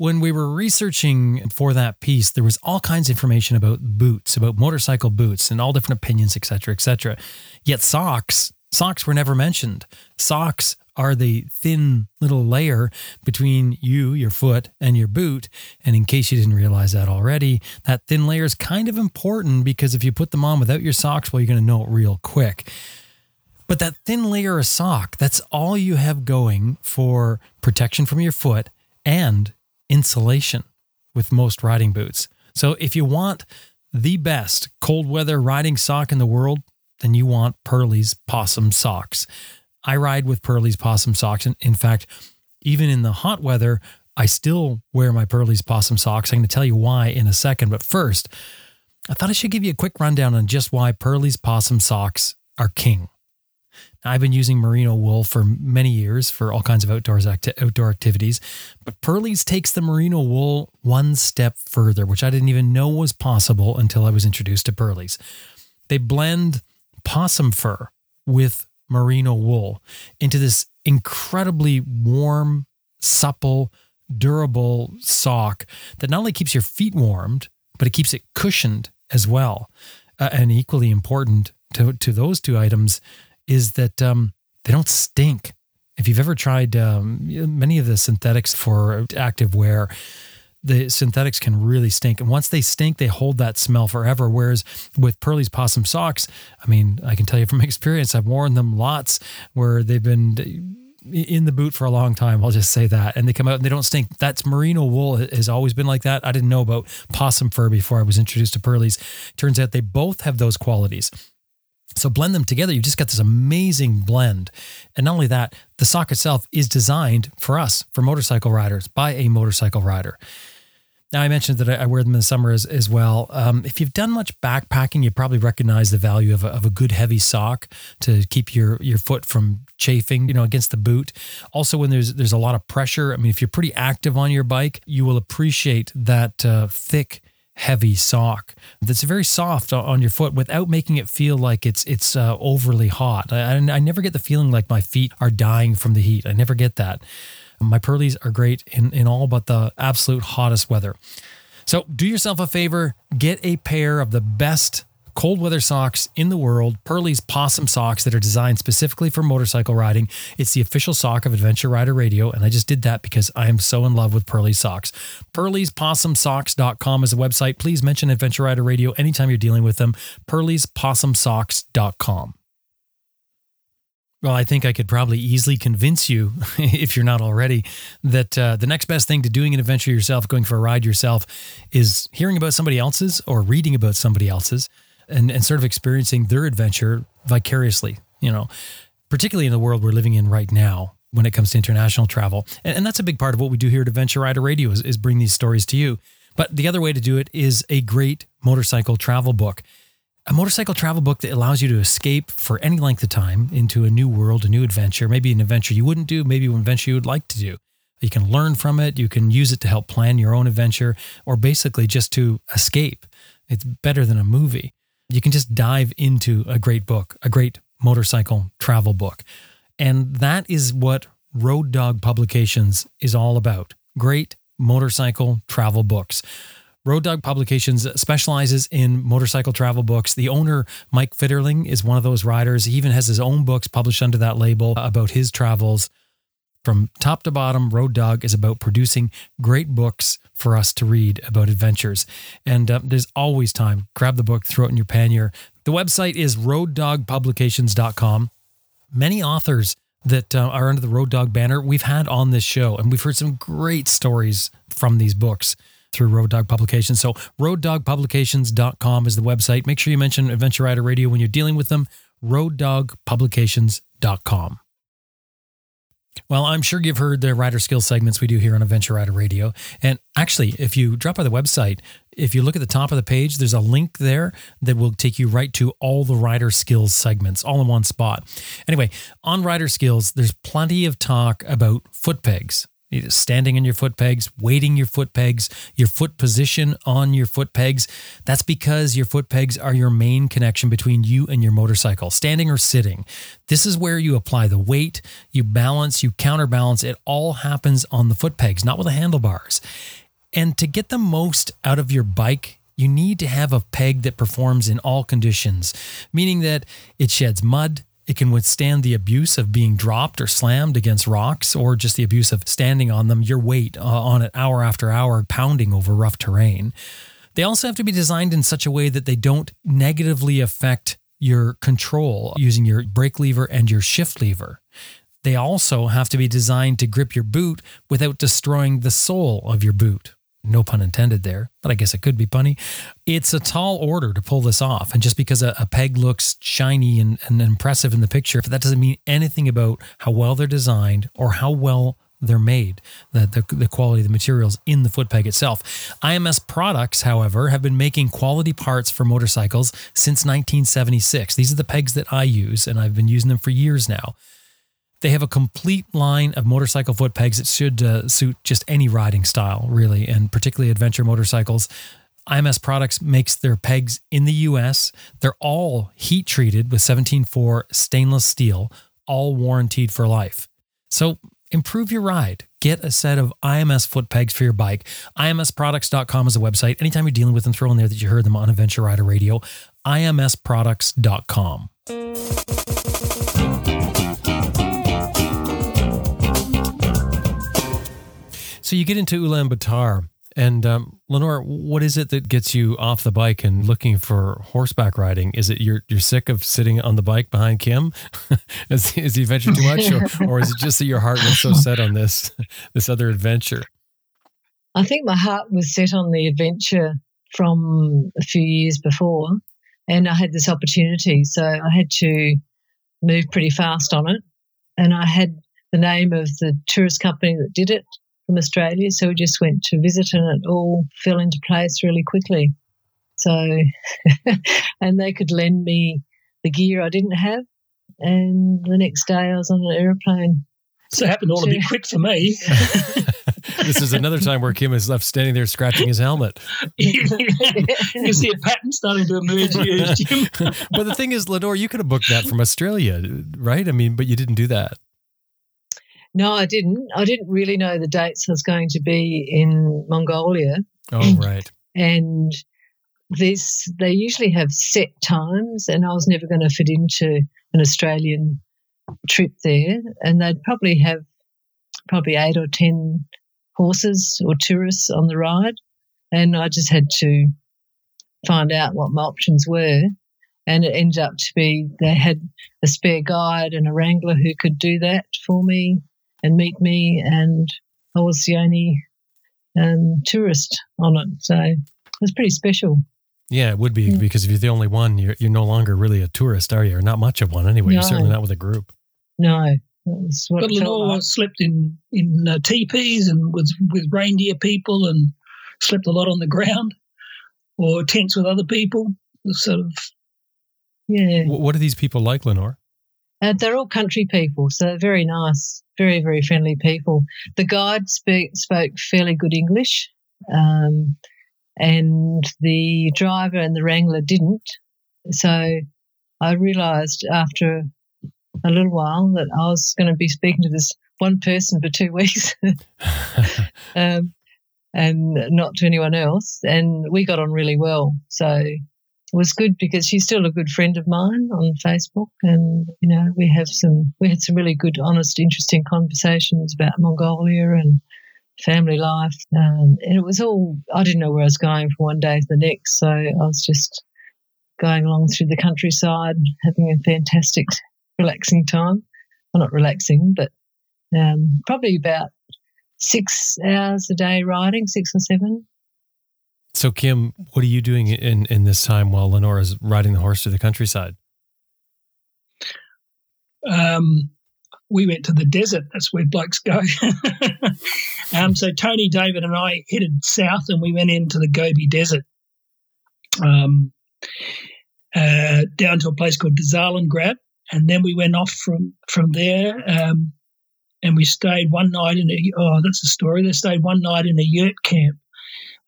When we were researching for that piece, there was all kinds of information about boots, about motorcycle boots, and all different opinions, etc., etc. Yet socks, socks were never mentioned. Socks are the thin little layer between you, your foot, and your boot. And in case you didn't realize that already, that thin layer is kind of important because if you put them on without your socks, well, you're going to know it real quick. But that thin layer of sock, that's all you have going for protection from your foot and insulation with most riding boots. So if you want the best cold weather riding sock in the world, then you want Pearlie's Possum Socks. I ride with Pearlie's Possum Socks. And in fact, even in the hot weather, I still wear my Pearlie's Possum Socks. I'm going to tell you why in a second. But first, I thought I should give you a quick rundown on just why Pearlie's Possum Socks are king. I've been using merino wool for many years for all kinds of outdoors acti- outdoor activities, but Pearlie's takes the merino wool one step further, which I didn't even know was possible until I was introduced to Pearlie's. They blend possum fur with merino wool into this incredibly warm, supple, durable sock that not only keeps your feet warmed, but it keeps it cushioned as well. Uh, and equally important to, to those two items is that um, they don't stink. If you've ever tried um, many of the synthetics for active wear, the synthetics can really stink. And once they stink, they hold that smell forever. Whereas with Pearlie's possum socks, I mean, I can tell you from *laughs* experience, I've worn them lots where they've been in the boot for a long time. I'll just say that. And they come out and they don't stink. That's merino wool has always been like that. I didn't know about possum fur before I was introduced to Pearlie's. Turns out they both have those qualities. So blend them together, you've just got this amazing blend. And not only that, the sock itself is designed for us, for motorcycle riders, by a motorcycle rider. Now, I mentioned that I wear them in the summer as, as well. Um, if you've done much backpacking, you probably recognize the value of a, of a good heavy sock to keep your, your foot from chafing, you know, against the boot. Also, when there's there's a lot of pressure, I mean, if you're pretty active on your bike, you will appreciate that uh, thick, heavy sock that's very soft on your foot without making it feel like it's it's uh, overly hot. I, I never get the feeling like my feet are dying from the heat. I never get that. My Pearlies are great in, in all but the absolute hottest weather. So do yourself a favor, get a pair of the best cold weather socks in the world, Pearlie's Possum socks that are designed specifically for motorcycle riding. It's the official sock of Adventure Rider Radio, and I just did that because I am so in love with Pearlie's socks. Pearlie's Socks.com is a website. Please mention Adventure Rider Radio anytime you're dealing with them. Pearlie's Possum Socks.com. Well, I think I could probably easily convince you, *laughs* if you're not already, that uh, the next best thing to doing an adventure yourself, going for a ride yourself, is hearing about somebody else's or reading about somebody else's and, and sort of experiencing their adventure vicariously, you know, particularly in the world we're living in right now when it comes to international travel. And, and that's a big part of what we do here at Adventure Rider Radio is, is bring these stories to you. But the other way to do it is a great motorcycle travel book a motorcycle travel book that allows you to escape for any length of time into a new world, a new adventure, maybe an adventure you wouldn't do, maybe an adventure you would like to do. You can learn from it, you can use it to help plan your own adventure, or basically just to escape. It's better than a movie. You can just dive into a great book, a great motorcycle travel book. And that is what Road Dog Publications is all about great motorcycle travel books. Road Dog Publications specializes in motorcycle travel books. The owner, Mike Fitterling, is one of those riders. He even has his own books published under that label about his travels. From top to bottom, Road Dog is about producing great books for us to read about adventures. And uh, there's always time. Grab the book, throw it in your pannier. The website is roaddogpublications.com. Many authors that uh, are under the Road Dog banner we've had on this show, and we've heard some great stories from these books through Road Dog Publications. So roaddogpublications.com is the website. Make sure you mention Adventure Rider Radio when you're dealing with them. roaddogpublications.com. Well, I'm sure you've heard the rider skill segments we do here on Adventure Rider Radio. And actually, if you drop by the website, if you look at the top of the page, there's a link there that will take you right to all the rider skills segments all in one spot. Anyway, on rider skills, there's plenty of talk about foot pegs standing on your foot pegs, weighting your foot pegs, your foot position on your foot pegs. That's because your foot pegs are your main connection between you and your motorcycle, standing or sitting. This is where you apply the weight, you balance, you counterbalance. It all happens on the foot pegs, not with the handlebars. And to get the most out of your bike, you need to have a peg that performs in all conditions, meaning that it sheds mud, it can withstand the abuse of being dropped or slammed against rocks or just the abuse of standing on them, your weight uh, on it hour after hour, pounding over rough terrain. They also have to be designed in such a way that they don't negatively affect your control using your brake lever and your shift lever. They also have to be designed to grip your boot without destroying the sole of your boot. No pun intended there, but I guess it could be punny. It's a tall order to pull this off. And just because a, a peg looks shiny and, and impressive in the picture, that doesn't mean anything about how well they're designed or how well they're made, the, the, the quality of the materials in the foot peg itself. IMS products, however, have been making quality parts for motorcycles since 1976. These are the pegs that I use, and I've been using them for years now. They have a complete line of motorcycle foot pegs that should uh, suit just any riding style, really, and particularly adventure motorcycles. IMS Products makes their pegs in the US. They're all heat treated with 174 stainless steel, all warranted for life. So improve your ride. Get a set of IMS foot pegs for your bike. IMSproducts.com is a website. Anytime you're dealing with them, throw in there that you heard them on Adventure Rider Radio. IMSproducts.com. So you get into Ulaanbaatar, and um, Lenore, what is it that gets you off the bike and looking for horseback riding? Is it you're you're sick of sitting on the bike behind Kym? *laughs* is, is the adventure too much, or, or is it just that your heart was so set on this *laughs* this other adventure? I think my heart was set on the adventure from a few years before, and I had this opportunity, so I had to move pretty fast on it. And I had the name of the tourist company that did it from Australia, so we just went to visit, and it all fell into place really quickly. So, *laughs* and they could lend me the gear I didn't have, and the next day I was on an aeroplane. So it happened all a bit quick for me. *laughs* this is another time where Kym is left standing there scratching his helmet. *laughs* you see a pattern starting to emerge here, Jim. but the thing is, Lenore, you could have booked that from Australia, right? I mean, but you didn't do that. No, I didn't. I didn't really know the dates I was going to be in Mongolia. Oh, *clears throat* right. And this, they usually have set times, and I was never going to fit into an Australian trip there. And they'd probably have probably eight or 10 horses or tourists on the ride. And I just had to find out what my options were. And it ended up to be they had a spare guide and a wrangler who could do that for me and meet me, and I was the only um, tourist on it. So it was pretty special. Yeah, it would be because if you're the only one, you're you're no longer really a tourist, are you? Or not much of one anyway. No. You're certainly not with a group. No, that's what But Lenore like. slept in in uh, teepees and was with reindeer people and slept a lot on the ground or tents with other people. Sort of Yeah, Wh- What are these people like, Lenore? Uh, they're all country people, so they're very nice, very very friendly people. The guide spe- spoke fairly good English, um, and the driver and the wrangler didn't. So I realised after a little while that I was going to be speaking to this one person for two *laughs* weeks. *laughs* um, and not to anyone else. And we got on really well. So was good because she's still a good friend of mine on Facebook. And, you know, we have some, we had some really good, honest, interesting conversations about Mongolia and family life. Um, and it was all, I didn't know where I was going from one day to the next. So I was just going along through the countryside, having a fantastic, relaxing time. Well, not relaxing, but um, probably about six hours a day riding, six or seven. So, Kym, what are you doing in, in this time while Lenore is riding the horse to the countryside? um, we went to the desert. That's where blokes go. *laughs* um, so Tony, David, and I headed south, and we went into the Gobi Desert, um, uh, down to a place called Zalangrad, and then we went off from from there. Um, and we stayed one night in a oh that's a story. They stayed one night in a yurt camp.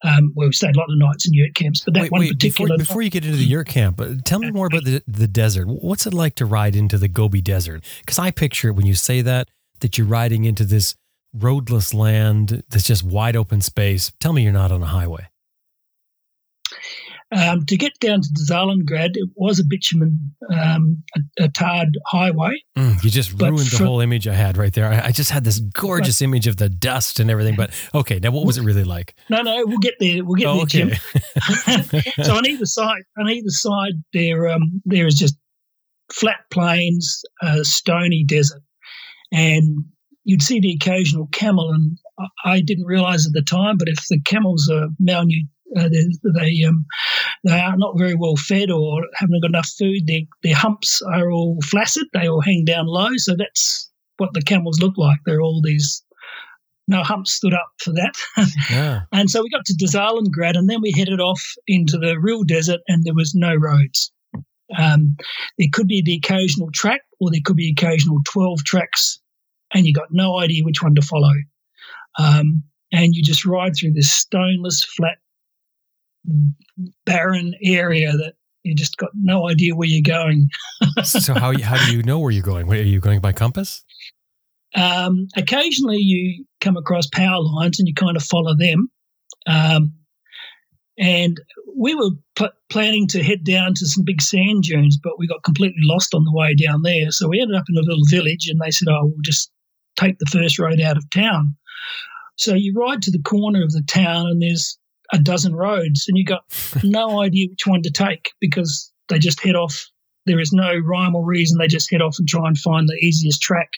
Um, well, we stayed a lot of nights in yurt camps, but that wait, one wait, before, particular before you get into the yurt camp, tell me more about the, the desert. What's it like to ride into the Gobi Desert? Because I picture it when you say that, that you're riding into this roadless land that's just wide open space. Tell me you're not on a highway. Um, to get down to Zalangrad, it was a bitumen, um, a, a tarred highway. Mm, you just But ruined the from- whole image I had right there. I, I just had this gorgeous image of the dust and everything. But okay, now what was it really like? No, no, we'll get there. We'll get Oh, there, Jim. okay. *laughs* *laughs* so on either side, on either side, there um, there is just flat plains, uh, stony desert, and you'd see the occasional camel. And I- I didn't realise at the time, but if the camels are malnourished, uh, they they, um, they are not very well fed or haven't got enough food. Their their humps are all flaccid. They all hang down low. So that's what the camels look like. They're all these no humps stood up for that. *laughs* Yeah. and so we got to Desalingrad and then we headed off into the real desert and there was no roads. Um, there could be the occasional track or there could be occasional 12 tracks and you got no idea which one to follow. Um, and you just ride through this stoneless, flat, barren area that you just got no idea where you're going. so how how do you know where you're going? Are you going by compass? Um, occasionally, you come across power lines and you kind of follow them. Um, and we were p- planning to head down to some big sand dunes, but we got completely lost on the way down there. So we ended up in a little village, and they said, "Oh, we'll just take the first road out of town." So you ride to the corner of the town, and there's a dozen roads, and you've got no idea which one to take because they just head off. There is no rhyme or reason. They just head off and try and find the easiest track.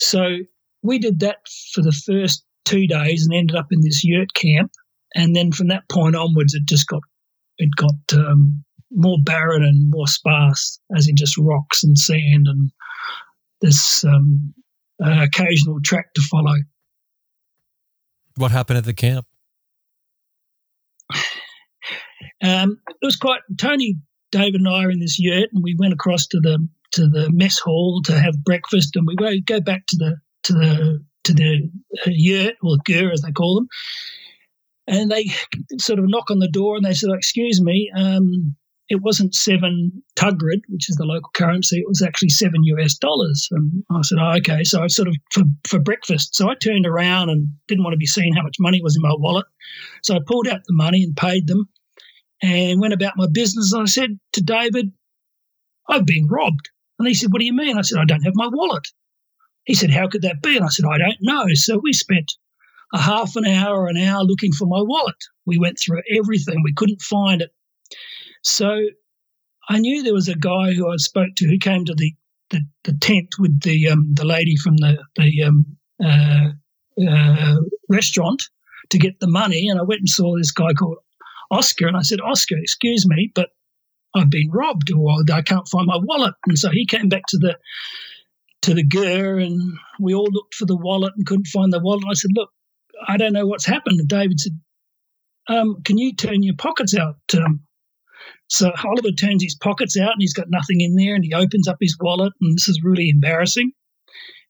So we did that for the first two days and ended up in this yurt camp. And then from that point onwards, it just got it got um, more barren and more sparse, as in just rocks and sand and this um, uh, occasional track to follow. What happened at the camp? Um, it was quite Tony, David, and I are in this yurt, and we went across to the to the mess hall to have breakfast, and we go go back to the to the to the uh, yurt or gur as they call them, and they sort of knock on the door and they said, "Excuse me." Um, it wasn't seven tugrik, which is the local currency. It was actually seven US dollars. And I said, oh, okay. So I sort of for, for breakfast. So I turned around and didn't want to be seen how much money was in my wallet. So I pulled out the money and paid them and went about my business. And I said to David, I've been robbed. And he said, What do you mean? I said, I don't have my wallet. He said, How could that be? And I said, I don't know. So we spent a half an hour, an hour looking for my wallet. We went through everything. We couldn't find it. So I knew there was a guy who I spoke to who came to the, the, the tent with the um, the lady from the the um, uh, uh, restaurant to get the money, and I went and saw this guy called Oscar, and I said, Oscar, excuse me, but I've been robbed, or I can't find my wallet, and so he came back to the to the gur, and we all looked for the wallet and couldn't find the wallet. And I said, look, I don't know what's happened. And David said, um, can you turn your pockets out? Um, so Oliver turns his pockets out and he's got nothing in there and he opens up his wallet and this is really embarrassing.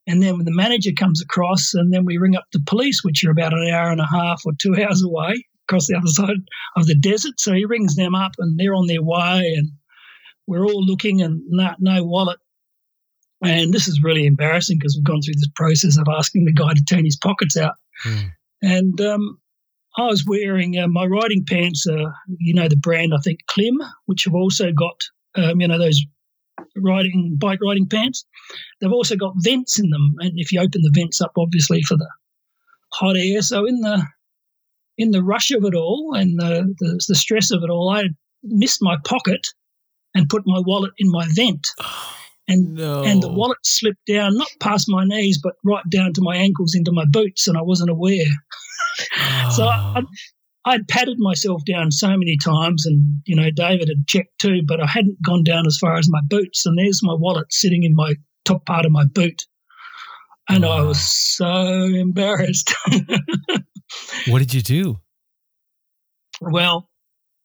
And then when the manager comes across and then we ring up the police, which are about an hour and a half or two *laughs* hours away across the other side of the desert. So he rings them up and they're on their way and we're all looking and no, no wallet. And this is really embarrassing because we've gone through this process of asking the guy to turn his pockets out. Hmm. And um, I was wearing uh, my riding pants, uh, you know, the brand, I think, Klim, which have also got, um, you know, those riding bike riding pants. They've also got vents in them. And if you open the vents up, obviously, for the hot air. So in the in the rush of it all and the, the, the stress of it all, I missed my pocket and put my wallet in my vent. *sighs* And No. and the wallet slipped down, not past my knees, but right down to my ankles into my boots, and I wasn't aware. *laughs* So *sighs* Oh. I, I'd patted myself down so many times, and you know David had checked too, but I hadn't gone down as far as my boots. And there's my wallet sitting in my top part of my boot, and I was so embarrassed. *laughs* what did you do? well,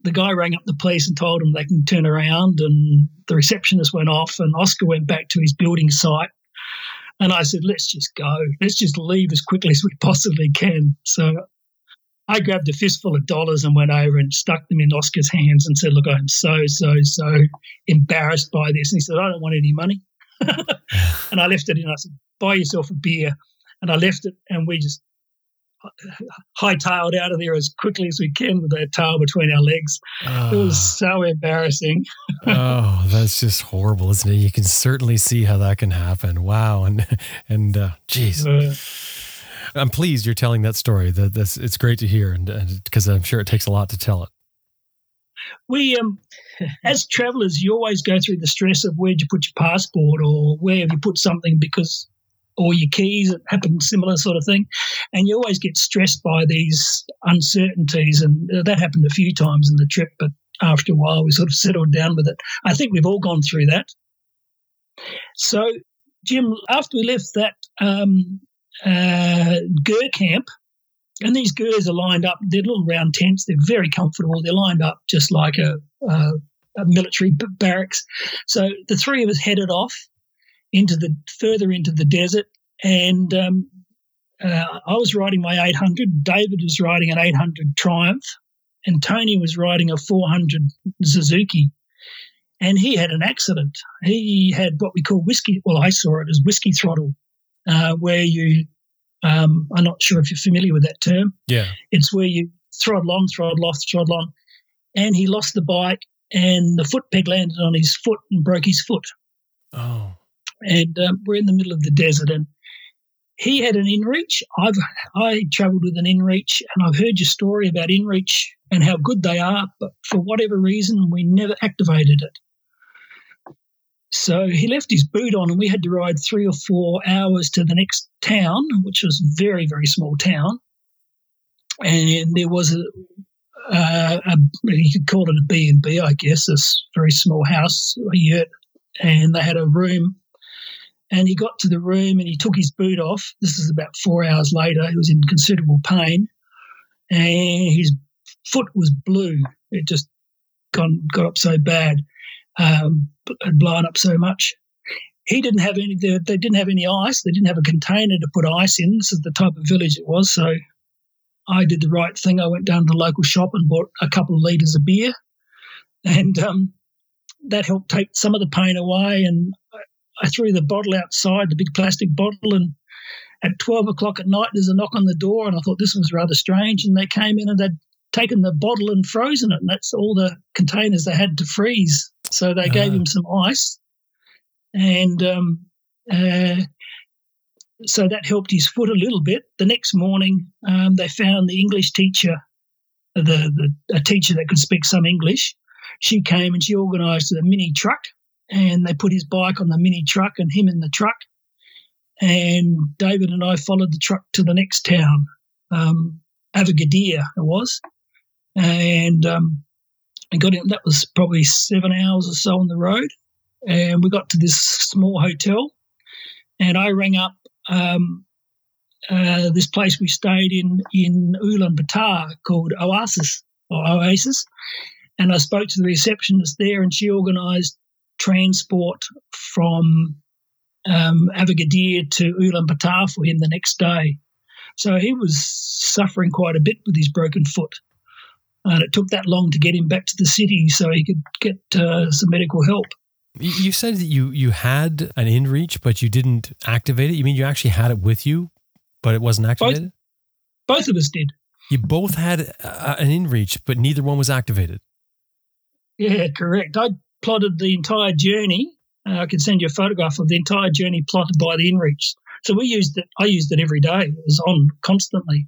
the guy rang up the police and told them they can turn around, and the receptionist went off, and Oscar went back to his building site. And I said, let's just go. Let's just leave as quickly as we possibly can. So I grabbed a fistful of dollars and went over and stuck them in Oscar's hands and said, look, I'm so, so, so embarrassed by this. And he said, I don't want any money. *laughs* and I left it in. I said, buy yourself a beer. And I left it, and we just hightailed out of there as quickly as we can with our tail between our legs. It was so embarrassing. oh, *laughs* that's just horrible, isn't it? You can certainly see how that can happen. Wow, and and uh, geez, Uh, I'm pleased you're telling that story. That that's it's great to hear, and because I'm sure it takes a lot to tell it. we, um, as travellers, you always go through the stress of where'd you put your passport or where have you put something because, or your keys. It happened similar sort of thing, and you always get stressed by these uncertainties, and uh, that happened a few times in the trip. But after a while, we sort of settled down with it. I think we've all gone through that. So, Jim, after we left that um, uh, Gur camp, and these Gurs are lined up. They're little round tents. They're very comfortable. They're lined up just like a, a, a military barracks. So the three of us headed off into the further into the desert, and um, uh, I was riding my 800. David was riding an 800 Triumph, and Tony was riding a 400 Suzuki. And he had an accident. He had what we call whiskey. Well, I saw it as whiskey throttle, uh, where you. Um, I'm not sure if you're familiar with that term. Yeah. It's where you throttle on, throttle off, throttle on. And he lost the bike, and the foot peg landed on his foot and broke his foot. Oh. And um, we're in the middle of the desert, and he had an InReach. I've I travelled with an InReach, and I've heard your story about InReach and how good they are, but for whatever reason, we never activated it. So he left his boot on, and we had to ride three or four hours to the next town, which was very very small town. And there was a, uh, a you could call it a B and B, I guess, this very small house, a yurt, and they had a room and he got to the room and he took his boot off. This is about four hours later. He was in considerable pain, and his foot was blue. It just gone got up so bad, um, had blown up so much. He didn't have any. They, they didn't have any ice. They didn't have a container to put ice in. This is the type of village it was. So I did the right thing. I went down to the local shop and bought a couple of liters of beer, and um, that helped take some of the pain away. And I threw the bottle outside, the big plastic bottle, and at 12 o'clock at night, there's a knock on the door, and I thought this was rather strange. And they came in and they'd taken the bottle and frozen it, and that's all the containers they had to freeze. So they gave Ah. him some ice, and um, uh, so that helped his foot a little bit. The next morning, um, they found the English teacher, the, the a teacher that could speak some English. She came and she organised a mini truck and they put his bike on the mini truck and him in the truck. And David and I followed the truck to the next town, um, it was, and um, got in. That was probably seven hours or so on the road, and we got to this small hotel, and I rang up um, uh, this place we stayed in in Ulaanbaatar called Oasis or Oasis, and I spoke to the receptionist there, and she organised transport from um, Avagadir to Ulaanbaatar for him the next day. So he was suffering quite a bit with his broken foot. And it took that long to get him back to the city so he could get uh, some medical help. You said that you you had an InReach, but you didn't activate it. You mean you actually had it with you, but it wasn't activated? Both of us did. You both had uh, an InReach, but neither one was activated. Yeah, correct. I plotted the entire journey. Uh, I can send you a photograph of the entire journey plotted by the InReach. So we used it. I used it every day. It was on constantly,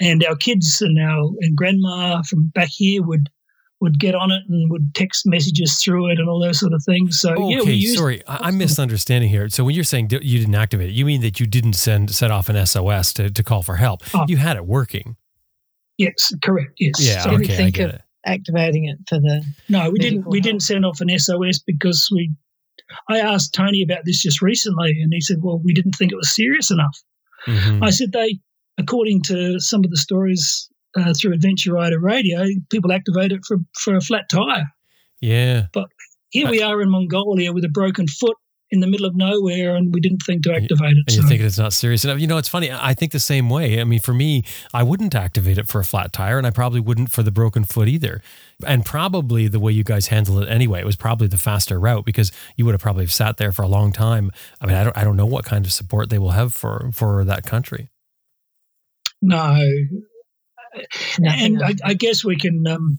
and our kids and our and grandma from back here would would get on it and would text messages through it and all those sort of things. So yeah, we okay, used. sorry, I, I'm misunderstanding here. So when you're saying you didn't activate it, you mean that you didn't send set off an SOS to, to call for help. Oh. You had it working. Yes, correct. Yes. Yeah, So- okay, I think get of- it. Activating it for the No, we didn't. medical We help. didn't send off an SOS because we. I asked Tony about this just recently, and he said, "Well, we didn't think it was serious enough." Mhm. I said they, according to some of the stories uh, through Adventure Rider Radio, people activate it for for a flat tire. Yeah. But here we are in Mongolia with a broken foot in the middle of nowhere, and we didn't think to activate it. And you so- think it's not serious enough. You know, it's funny. I think the same way. I mean, for me, I wouldn't activate it for a flat tire, and I probably wouldn't for the broken foot either. And probably the way you guys handled it anyway, it was probably the faster route because you would have probably sat there for a long time. I mean, I don't, I don't know what kind of support they will have for for that country. no, nothing. and I, I guess we can um,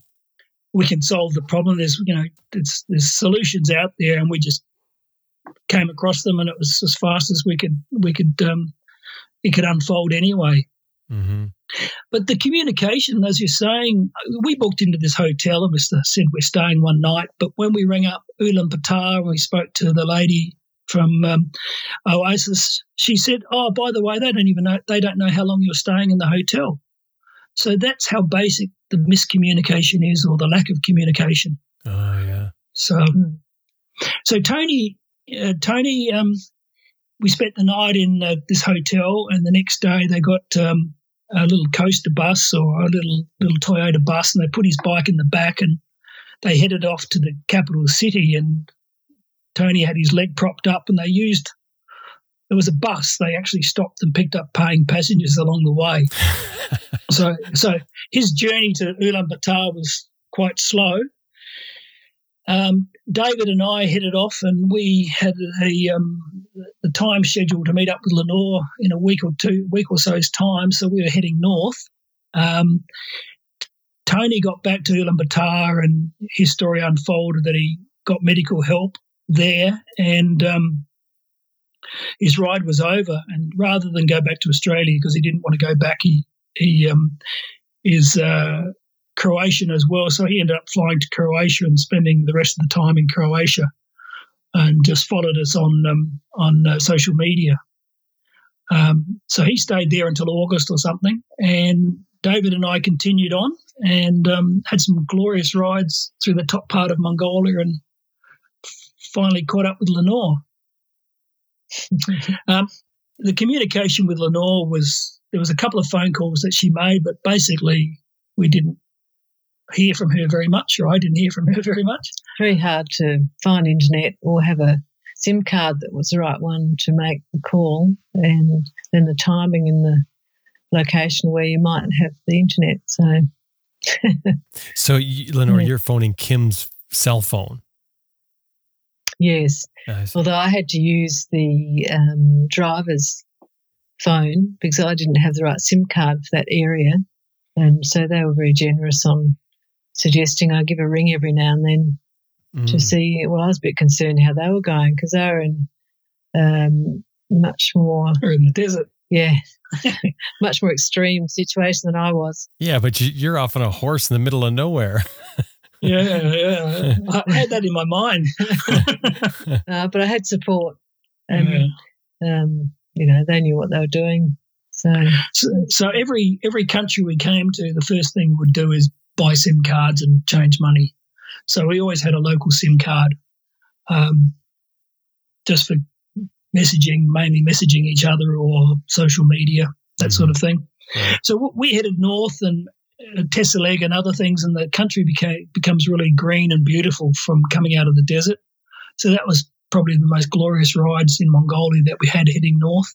we can solve the problem. There's you know there's, there's solutions out there, and we just came across them, and it was as fast as we could we could um, it could unfold anyway. hmm But the communication, as you're saying, we booked into this hotel and we said we're staying one night. But when we rang up Ulaanbaatar and we spoke to the lady from um, Oasis, she said, "Oh, by the way, they don't even know they don't know how long you're staying in the hotel." So that's how basic the miscommunication is, or the lack of communication. Oh yeah. So, so Tony, uh, Tony, um, we spent the night in uh, this hotel, and the next day they got um, a little coaster bus or a little little Toyota bus, and they put his bike in the back, and they headed off to the capital city. And Tony had his leg propped up, and they used there was a bus. They actually stopped and picked up paying passengers along the way. *laughs* so, so his journey to Ulaanbaatar was quite slow. Um, David and I headed off, and we had a um, the time scheduled to meet up with Lenore in a week or two, week or so's time. So we were heading north. Um, Tony got back to Ulaanbaatar, and his story unfolded that he got medical help there, and um, his ride was over. And rather than go back to Australia because he didn't want to go back, he he um, is uh, Croatian as well. So he ended up flying to Croatia and spending the rest of the time in Croatia, and just followed us on um, on uh, social media. Um, so he stayed there until August or something, and David and I continued on and um, had some glorious rides through the top part of Mongolia, and finally caught up with Lenore. *laughs* um, the communication with Lenore was there was a couple of phone calls that she made, but basically we didn't hear from her very much, or I didn't hear from her very much. Very hard to find internet or have a SIM card that was the right one to make the call, and then the timing and the location where you might have the internet. So, *laughs* so you, Lenore, yeah. you're phoning Kym's cell phone. Yes. Although I had to use the um, driver's phone because I didn't have the right SIM card for that area. And so they were very generous on suggesting I give a ring every now and then mm. to see. Well, I was a bit concerned how they were going because they were in um, much more. Or in the desert. Yeah, *laughs* *laughs* much more extreme situation than I was. Yeah, but you're off on a horse in the middle of nowhere. *laughs* yeah, yeah. I had that in my mind. uh, but I had support. And, yeah. um, you know, they knew what they were doing. So. so, so every every country we came to, the first thing we'd do is buy SIM cards and change money. So we always had a local SIM card, um, just for messaging, mainly messaging each other or social media, that mm-hmm. sort of thing. Right. So we headed north and uh, Tasiilaq and other things, and the country became becomes really green and beautiful from coming out of the desert. So that was probably the most glorious rides in Mongolia that we had heading north.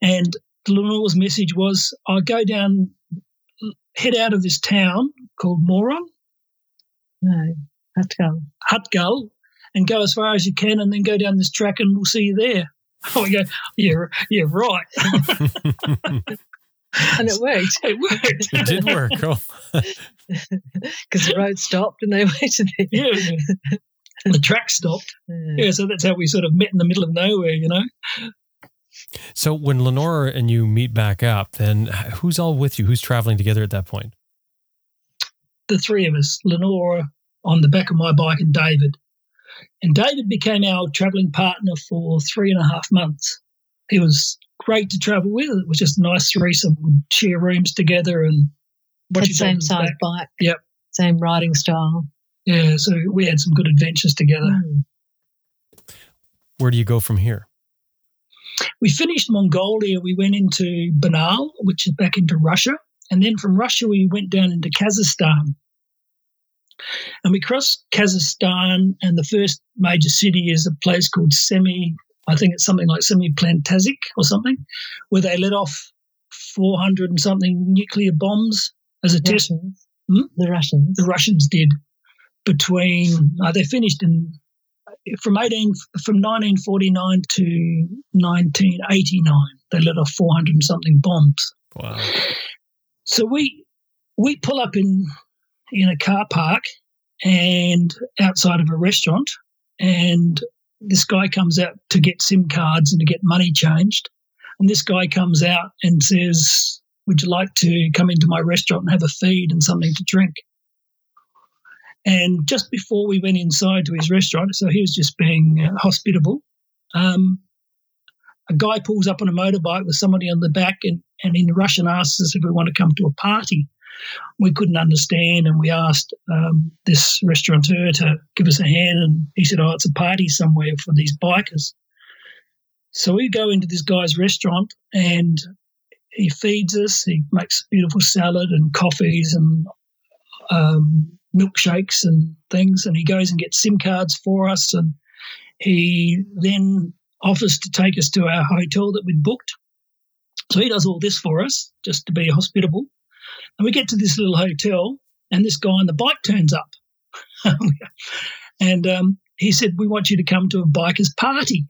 And Lenore's message was, "I go down, head out of this town called Moron, no, Hatgal, Hatgal, and go as far as you can, and then go down this track, and we'll see you there." *laughs* Oh, we go, yeah, yeah, right. *laughs* and it worked. *laughs* It worked. It did work. Oh. Cool. Because the road stopped and they waited there. Yeah. the track stopped. Yeah. yeah, so that's how we sort of met in the middle of nowhere, you know. So when Lenore and you meet back up, then who's all with you? Who's traveling together at that point? The three of us, Lenore on the back of my bike and David. And David became our traveling partner for three and a half months. He was great to travel with. It was just a nice threesome. We'd share rooms together and watch the same size back. bike. Yep. Same riding style. Yeah, so we had some good adventures together. Mm. Where do you go from here? We finished Mongolia. We went into Barnaul, which is back into Russia. And then from Russia, we went down into Kazakhstan. And we cross Kazakhstan, and the first major city is a place called Semi I think it's something like Semiplantazik or something, where they let off 400 and something nuclear bombs as a the test. Russians. Hmm? The Russians. The Russians did between uh, they finished in from 18 from 1949 to 1989 they let off 400 and something bombs wow so we we pull up in in a car park and outside of a restaurant and this guy comes out to get SIM cards and to get money changed. And this guy comes out and says, Would you like to come into my restaurant and have a feed and something to drink? And just before we went inside to his restaurant, so he was just being uh, hospitable, um, a guy pulls up on a motorbike with somebody on the back and, and in Russian asks us if we want to come to a party we couldn't understand, and we asked um, this restaurateur to give us a hand, and he said, "Oh, it's a party somewhere for these bikers." So we go into this guy's restaurant and he feeds us. He makes beautiful salad and coffees and um, milkshakes and things. And he goes and gets SIM cards for us. And he then offers to take us to our hotel that we'd booked. So he does all this for us just to be hospitable. And we get to this little hotel, and this guy on the bike turns up. *laughs* and um, he said, We want you to come to a biker's party.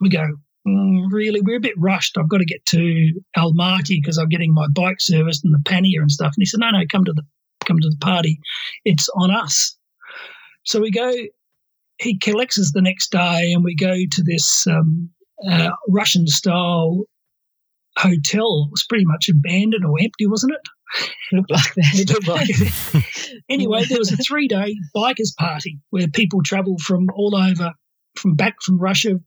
We go, mm, Really? We're a bit rushed. I've got to get to Almaty because I'm getting my bike serviced and the pannier and stuff. And he said, No, no, come to the come to the party. It's on us. So we go. He collects us the next day, and we go to this um, uh, Russian style hotel. It was pretty much abandoned or empty, wasn't it? Looked like that. It looked like it. anyway, there was a three day bikers party where people travel from all over, from back from Russia,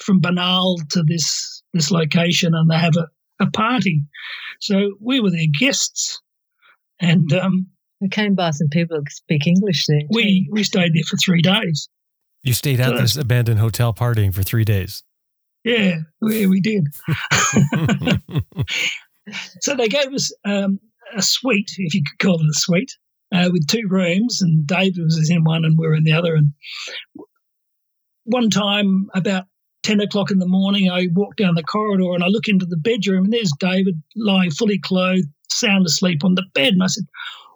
from Barnaul to this this location, and they have a, a party. So we were their guests, and um, We came by some people who speak English there. we we stayed there for three days. You stayed at this abandoned hotel partying for three days. Yeah, we, we did. *laughs* *laughs* *laughs* So they gave us um, a suite, if you could call it a suite, uh, with two rooms, and David was in one and we were in the other. And one time, about 10 o'clock in the morning, I walk down the corridor and I look into the bedroom, and there's David lying fully clothed, sound asleep on the bed. And I said,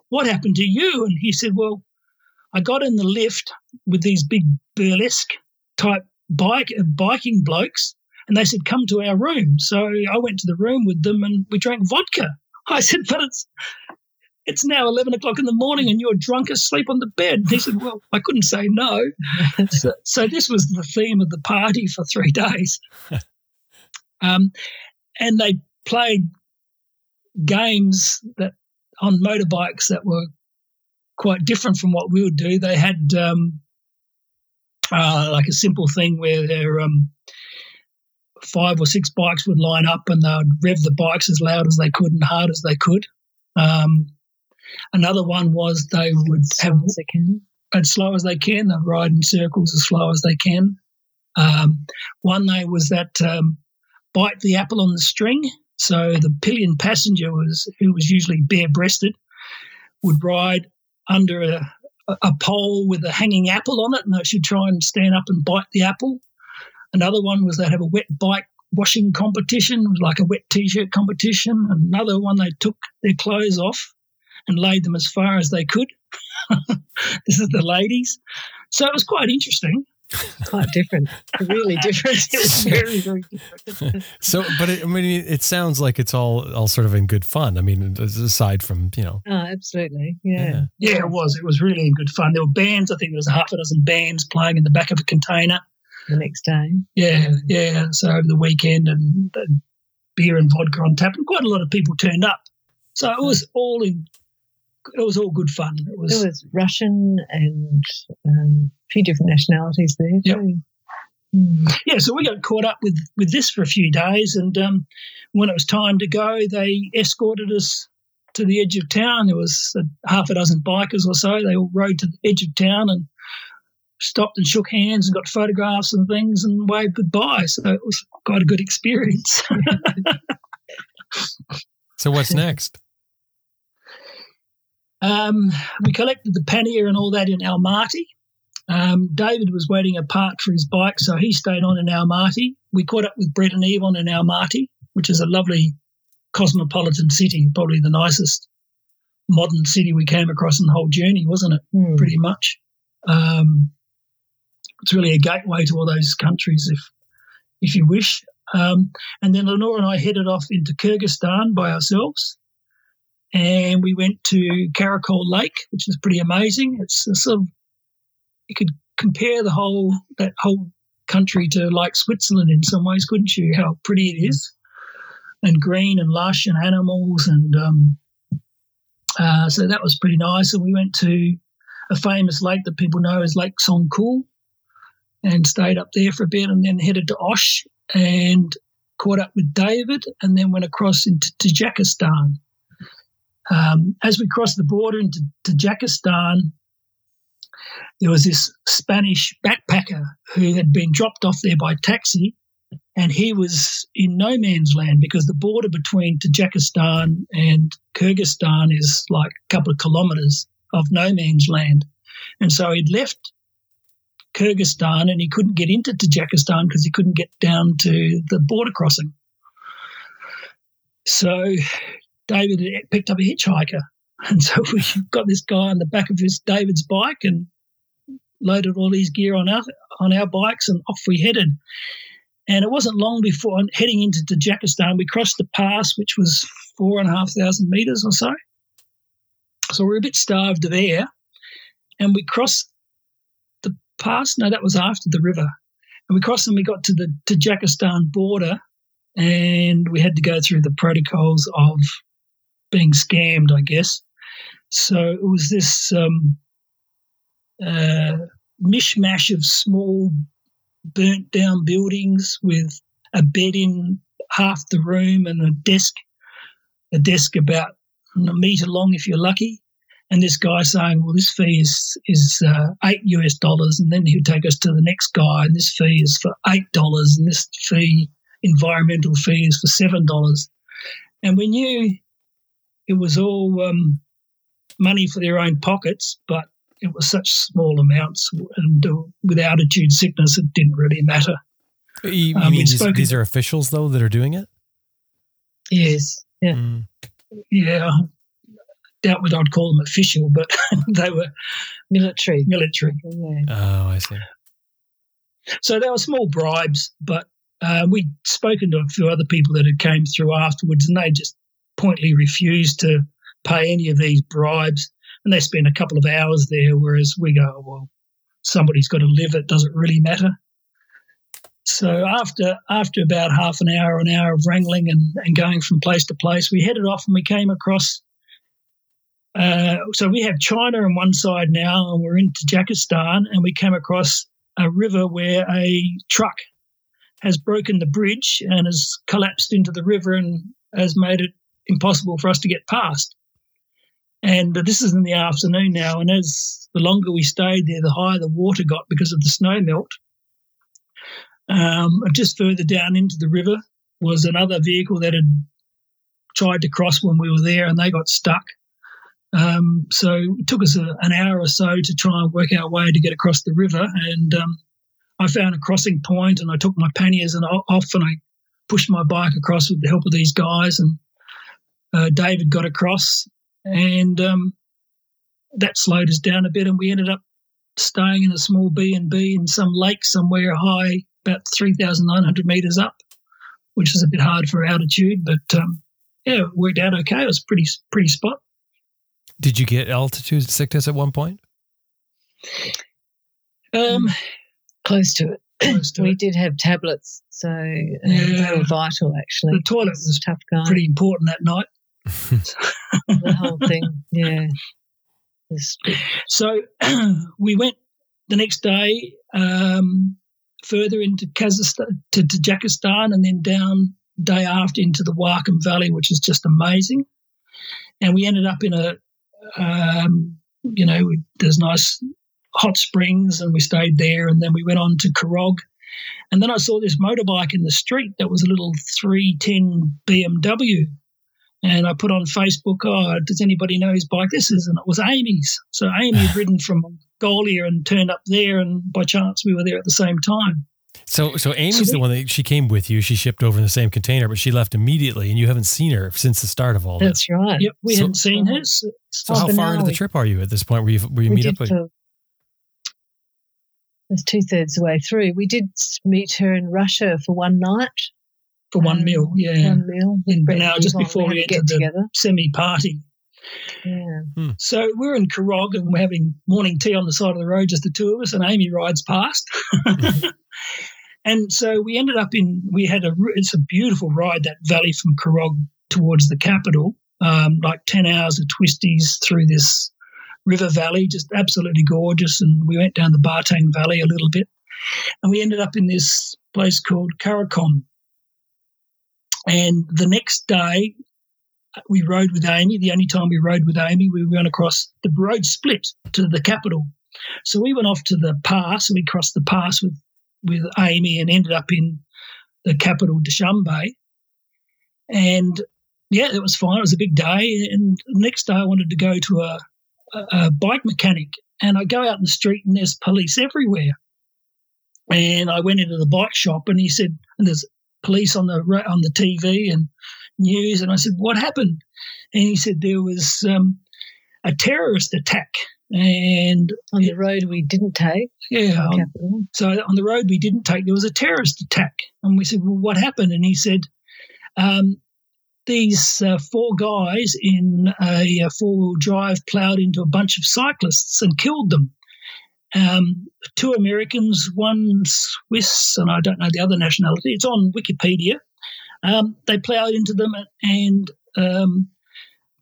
What happened to you? And he said, Well, I got in the lift with these big burlesque type bike biking blokes and they said come to our room so i went to the room with them and we drank vodka i said but it's it's now 11 o'clock in the morning and you're drunk asleep on the bed. He said well i couldn't say no. *laughs* So, so this was the theme of the party for three days. *laughs* Um, and they played games that on motorbikes that were quite different from what we would do. They had um, uh, like a simple thing where there um, five or six bikes would line up and they would rev the bikes as loud as they could and hard as they could. Um, another one was they would have Sounds they can. as slow as they can. They'd ride in circles as slow as they can. Um, one day was that um, bite the apple on the string. So the pillion passenger was who was usually bare breasted would ride under a, a pole with a hanging apple on it, and they should try and stand up and bite the apple. Another one was they'd have a wet bike washing competition, it was like a wet t-shirt competition. Another one they took their clothes off and laid them as far as they could. *laughs* this is the ladies. So it was quite interesting. Quite different. Really different. *laughs* It was very, very *laughs* different. So, but it, I mean, it sounds like it's all all sort of in good fun. I mean, aside from you know, Oh, absolutely. Yeah. Yeah, it was. It was really in good fun. There were bands. I think there was a half a dozen bands playing in the back of a container. The next day. Yeah, yeah. So over the weekend and, and beer and vodka on tap, and quite a lot of people turned up. So it was all in. It was all good fun. It was. There was Russian and um, a few different nationalities there Yep. too. Yeah, so we got caught up with with this for a few days, and um, when it was time to go, they escorted us to the edge of town. There was a half a dozen bikers or so. They all rode to the edge of town and stopped and shook hands and got photographs and things and waved goodbye. So it was quite a good experience. *laughs* so what's next? Um, we collected the pannier and all that in Almaty. Um, David was waiting apart for his bike, so he stayed on in Almaty. We caught up with Brett and Yvonne in Almaty, which is a lovely cosmopolitan city, probably the nicest modern city we came across in the whole journey, wasn't it? Mm. Pretty much. Um, it's really a gateway to all those countries, if if you wish. Um, and then Lenore and I headed off into Kyrgyzstan by ourselves and we went to Karakol Lake, which is pretty amazing. It's sort of you could compare the whole that whole country to like Switzerland in some ways, couldn't you? How pretty it is, and green and lush and animals, and um, uh, so that was pretty nice. And we went to a famous lake that people know as Lake Songkul, and stayed up there for a bit, and then headed to Osh and caught up with David, and then went across into Tajikistan. Um, as we crossed the border into Tajikistan, there was this Spanish backpacker who had been dropped off there by taxi and he was in no man's land because the border between Tajikistan and Kyrgyzstan is like a couple of kilometers of no man's land. And so he'd left Kyrgyzstan and he couldn't get into Tajikistan because he couldn't get down to the border crossing. So David picked up a hitchhiker. *laughs* And so we got this guy on the back of his David's bike and loaded all his gear on our, on our bikes and off we headed. And it wasn't long before heading into Tajikistan, we crossed the pass, which was four and a half thousand meters or so. So we we're a bit starved of air. And we crossed pass. No, that was after the river. And we crossed and we got to the Tajikistan border. And we had to go through the protocols of being scammed, I guess. So it was this um, uh, mishmash of small burnt down buildings with a bed in half the room and a desk, a desk about a meter long if you're lucky. And this guy saying, "Well, this fee is is uh, eight US dollars," and then he'd take us to the next guy, and this fee is for eight dollars, and this fee, environmental fee, is for seven dollars. And we knew it was all um, money for their own pockets, but it was such small amounts, and uh, with altitude sickness, it didn't really matter. You, um, mean these, these, are officials though that are doing it? Yes. Yeah. Mm. Yeah. Doubt whether I'd call them official, but *laughs* they were military. Military. Yeah. Oh, I see. So they were small bribes, but uh, we'd spoken to a few other people that had came through afterwards, and they just pointedly refused to pay any of these bribes and they spent a couple of hours there, whereas we go, well, somebody's got to live. It doesn't really matter. So after after about half an hour, an hour of wrangling and, and going from place to place, we headed off and we came across. Uh, so we have China on one side now, and we're in Tajikistan, and we came across a river where a truck has broken the bridge and has collapsed into the river and has made it impossible for us to get past. And this is in the afternoon now, and as the longer we stayed there, the higher the water got because of the snow melt. Um, just further down into the river was another vehicle that had tried to cross when we were there, and they got stuck. Um, so it took us a, an hour or so to try and work our way to get across the river. And um, I found a crossing point, and I took my panniers and off, and I pushed my bike across with the help of these guys. And uh, David got across, and um, that slowed us down a bit, and we ended up staying in a small B and B in some lake somewhere high, about three thousand nine hundred meters up, which is a bit hard for altitude, but um, yeah, it worked out okay. It was pretty pretty spot. Did you get altitude sickness at one point? Um, close to it. Close to we it. did have tablets, so uh, yeah. they were vital. Actually, the toilet was, was tough going. pretty important that night. *laughs* the whole thing, yeah. So *clears throat* we went the next day um, further into Kazakhstan, to Tajikistan, and then down day after into the Wakhan Valley, which is just amazing. And we ended up in a, um, you know, there's nice hot springs, and we stayed there, and then we went on to Khorog. And then I saw this motorbike in the street that was a little 310 BMW and I put on Facebook, oh, does anybody know his bike this is? And it was Amy's. So Amy had *laughs* ridden from Mongolia and turned up there, and by chance we were there at the same time. So, so Amy's so the one that she came with you. She shipped over in the same container, but she left immediately, and you haven't seen her since the start of all That's this. That's right. Yep, we so, hadn't seen her. So, so how far into the trip are you at this point? Where you where you we meet up with? It's two thirds the way through. We did meet her in Russia for one night, for one um, meal. Yeah, one meal. In, now, just before we, we entered the semi party. Yeah. Hmm. So we're in Khorog and we're having morning tea on the side of the road, just the two of us, and Amy rides past. *laughs* and so we ended up in, we had a, it's a beautiful ride, that valley from Khorog towards the capital, um, like 10 hours of twisties through this river valley, just absolutely gorgeous. And we went down the Bartang Valley a little bit. And we ended up in this place called Karakom, and the next day, we rode with Amy. The only time we rode with Amy, we went across the road split to the capital. So we went off to the pass we crossed the pass with, with Amy and ended up in the capital, Dushanbe. And yeah, it was fine. It was a big day. And next day, I wanted to go to a, a, a bike mechanic. And I go out in the street, and there's police everywhere. And I went into the bike shop, and he said, and there's police on the on the TV and news. And I said, what happened? And he said there was um, a terrorist attack. And On the road we didn't take. yeah, on- so on the road we didn't take, there was a terrorist attack. And we said, well, what happened? And he said, um, these uh, four guys in a, a four wheel drive ploughed into a bunch of cyclists and killed them. Um, two Americans, one Swiss, and I don't know the other nationality. It's on Wikipedia. Um, they ploughed into them and um,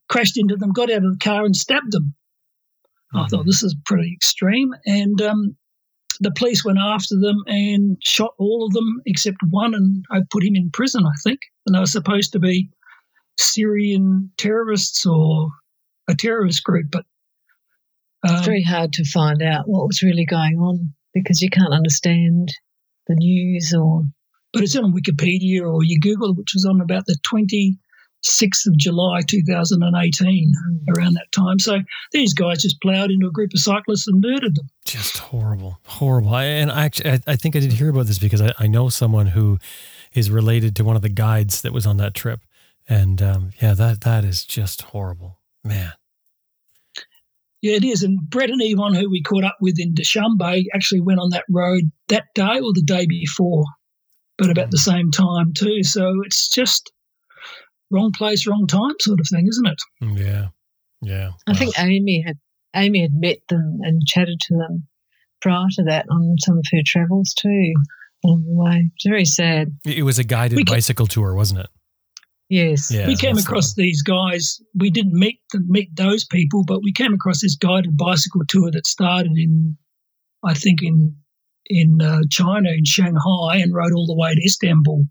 crashed into them, got out of the car and stabbed them. I thought this is pretty extreme. And um, the police went after them and shot all of them except one, and I put him in prison, I think. And they were supposed to be Syrian terrorists or a terrorist group, but um, It's very hard to find out what was really going on because you can't understand the news or but it's on Wikipedia or you Google, which was on about the 26th of July 2018, around that time. So these guys just ploughed into a group of cyclists and murdered them. just horrible, horrible. I, and I actually, I, I think I did hear about this because I, I know someone who is related to one of the guides that was on that trip, and um, yeah, that that is just horrible, man. Yeah, it is. And Brett and Yvonne, who we caught up with in Dushanbe, actually went on that road that day or the day before, but about the same time too. So it's just wrong place, wrong time sort of thing, isn't it? Yeah, yeah. I think Amy had Amy had met them and chatted to them prior to that on some of her travels too along the way. It's very sad. It it was a guided We ca- bicycle tour, wasn't it? Yes. Yeah. we came that's the across these guys. We didn't meet them, meet those people, but we came across this guided bicycle tour that started in, I think in in uh, China in Shanghai and rode all the way to Istanbul,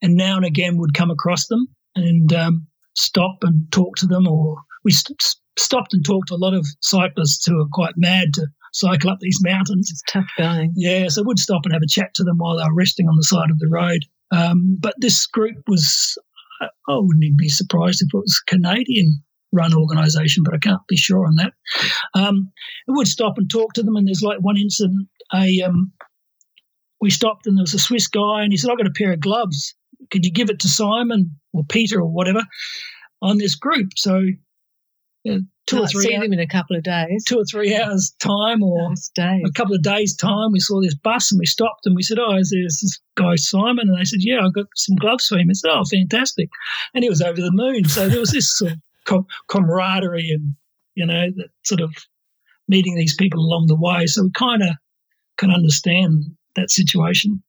and now and again would come across them and um, stop and talk to them, or we st- stopped and talked to a lot of cyclists who are quite mad to cycle up these mountains. It's tough going. Yeah, so we'd stop and have a chat to them while they were resting on the side of the road. Um, but this group was, I wouldn't even be surprised if it was Canadian run organisation, but I can't be sure on that. Um, I would stop and talk to them, and there's like one incident, a um, we stopped and there was a Swiss guy, and he said, "I've got a pair of gloves. Could you give it to Simon or Peter or whatever on this group?" So. Two or three, see hou- them in a couple of days. two or three hours time, or Nice a couple of days' time, we saw this bus and we stopped and we said, Oh, is there this guy Simon? And they said, Yeah, I've got some gloves for him. I said, Oh, fantastic. And he was over the moon. So there was this sort of com- camaraderie and, you know, that sort of meeting these people along the way. So we kind of can understand that situation.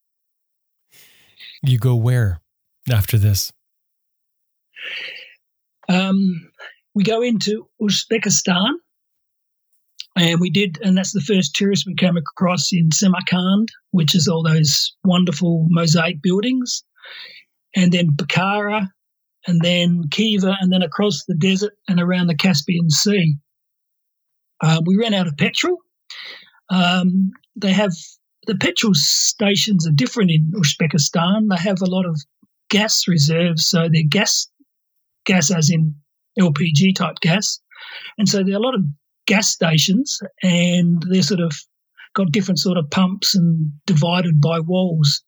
You go where after this? Um, we go into Uzbekistan, and we did, and that's the first tourist we came across in Samarkand, which is all those wonderful mosaic buildings, and then Bukhara, and then Khiva, and then across the desert and around the Caspian Sea. Uh, we ran out of petrol. Um, they have the petrol stations are different in Uzbekistan. They have a lot of gas reserves, so their gas gas as in LPG type gas. And so there are a lot of gas stations and they're sort of got different sort of pumps and divided by walls.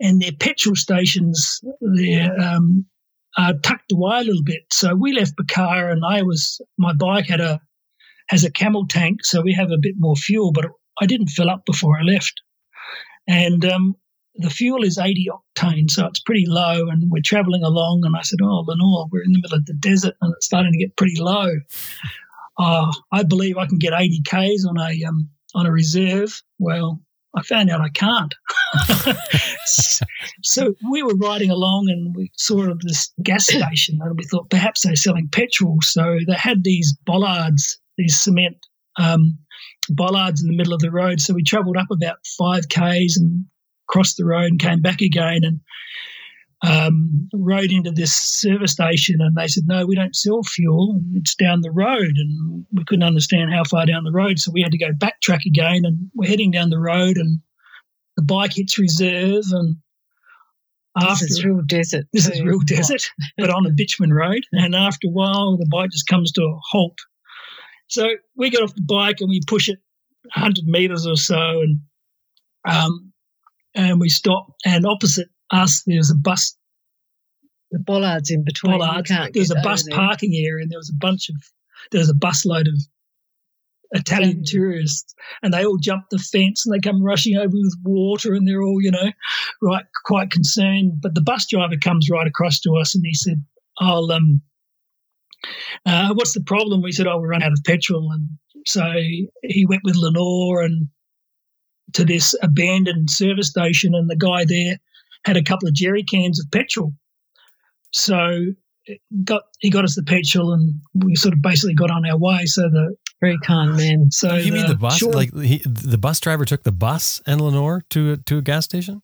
And their petrol stations, they're um, are tucked away a little bit. So we left Bukhara and I was, my bike had a, has a camel tank. So we have a bit more fuel, but I didn't fill up before I left. And um, the fuel is 80 octane, so it's pretty low. And we're traveling along, and I said, "Oh, Lenore, we're in the middle of the desert, and it's starting to get pretty low. Uh, I believe I can get 80 k's on a um, on a reserve." Well, I found out I can't. *laughs* so we were riding along, and we saw this gas station, and we thought perhaps they're selling petrol. So they had these bollards, these cement. Um, bollards in the middle of the road. So we travelled up about five k's and crossed the road and came back again and um, rode into this service station. And they said, "No, we don't sell fuel. It's down the road." And we couldn't understand how far down the road, so we had to go backtrack again. And we're heading down the road, and the bike hits reserve, and After this is real desert. this is real *laughs* desert, but on a bitumen road. And after a while, the bike just comes to a halt. So we get off the bike and we push it 100 meters or so, and um, and we stop. And opposite us, there's a bus The bollards in between. you bollard. can't There's a bus there. parking area, and there was a bunch of there was a busload of Italian Italian. tourists, and they all jump the fence and they come rushing over with water, and they're all you know, right, quite concerned. But the bus driver comes right across to us, and he said, "I'll um." Uh, what's the problem? We said, "Oh, we run out of petrol," and so he went with Lenore and to this abandoned service station, and the guy there had a couple of jerry cans of petrol. So got he got us the petrol, and we sort of basically got on our way. So the Very kind man. so you mean the bus? short- Like he, the bus driver took the bus and Lenore to a, to a gas station?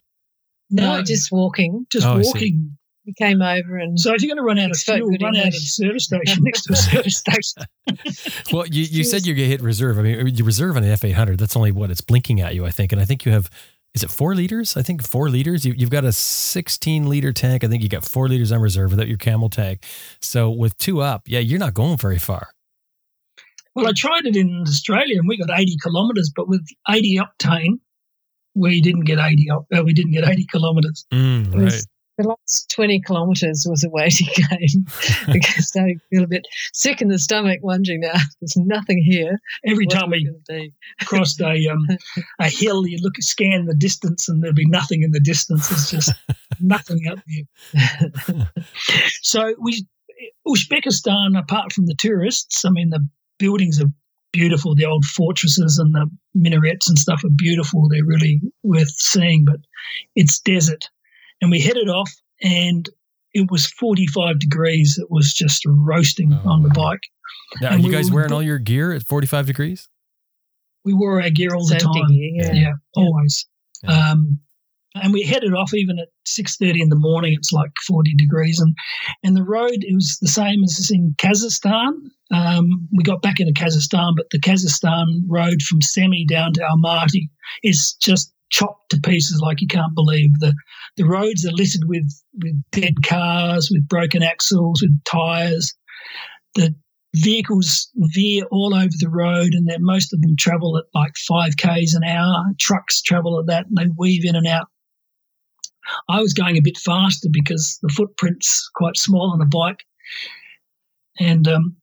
No, No. just walking. just Oh, walking. He came over and So if you're going to run out of fuel, good run out of the service station next to a *laughs* service *laughs* station. Well, you, you said you get hit reserve. I mean, you reserve on an F eight hundred. That's only what it's blinking at you, I think. And I think you have, is it four liters? I think four liters. You, you've got a sixteen liter tank. I think you got four liters on reserve without your camel tank. So with two up, yeah, you're not going very far. Well, I tried it in Australia, and we got 80 kilometres, but with 80 octane, we didn't get 80. op- Uh, we didn't get 80 kilometres. Mm, right. The last 20 kilometres was a waiting *laughs* game *laughs* because I feel a bit sick in the stomach, wondering now there's nothing here. Every What's time we crossed a um, *laughs* a hill, you look scan the distance, and there'd be nothing in the distance. It's just nothing out there. So we Uzbekistan, apart from the tourists, I mean the buildings are beautiful. The old fortresses and the minarets and stuff are beautiful. They're really worth seeing, but it's desert. And we headed off, and it was 45 degrees. It was just roasting Oh, on the bike. Now, are and you we guys were- wearing all your gear at forty five degrees? We wore our gear all the time. gear, yeah. yeah, always. Yeah. Um, and we headed off even at six thirty in the morning. It's like forty degrees, and and the road it was the same as in Kazakhstan. Um, we got back into Kazakhstan, but the Kazakhstan road from Semi down to Almaty is just chopped to pieces like you can't believe. The the roads are littered with with dead cars, with broken axles, with tires. The vehicles veer all over the road, and then most of them travel at like five k's an hour. Trucks travel at that, and they weave in and out. I was going a bit faster because the footprint's quite small on a bike, and um,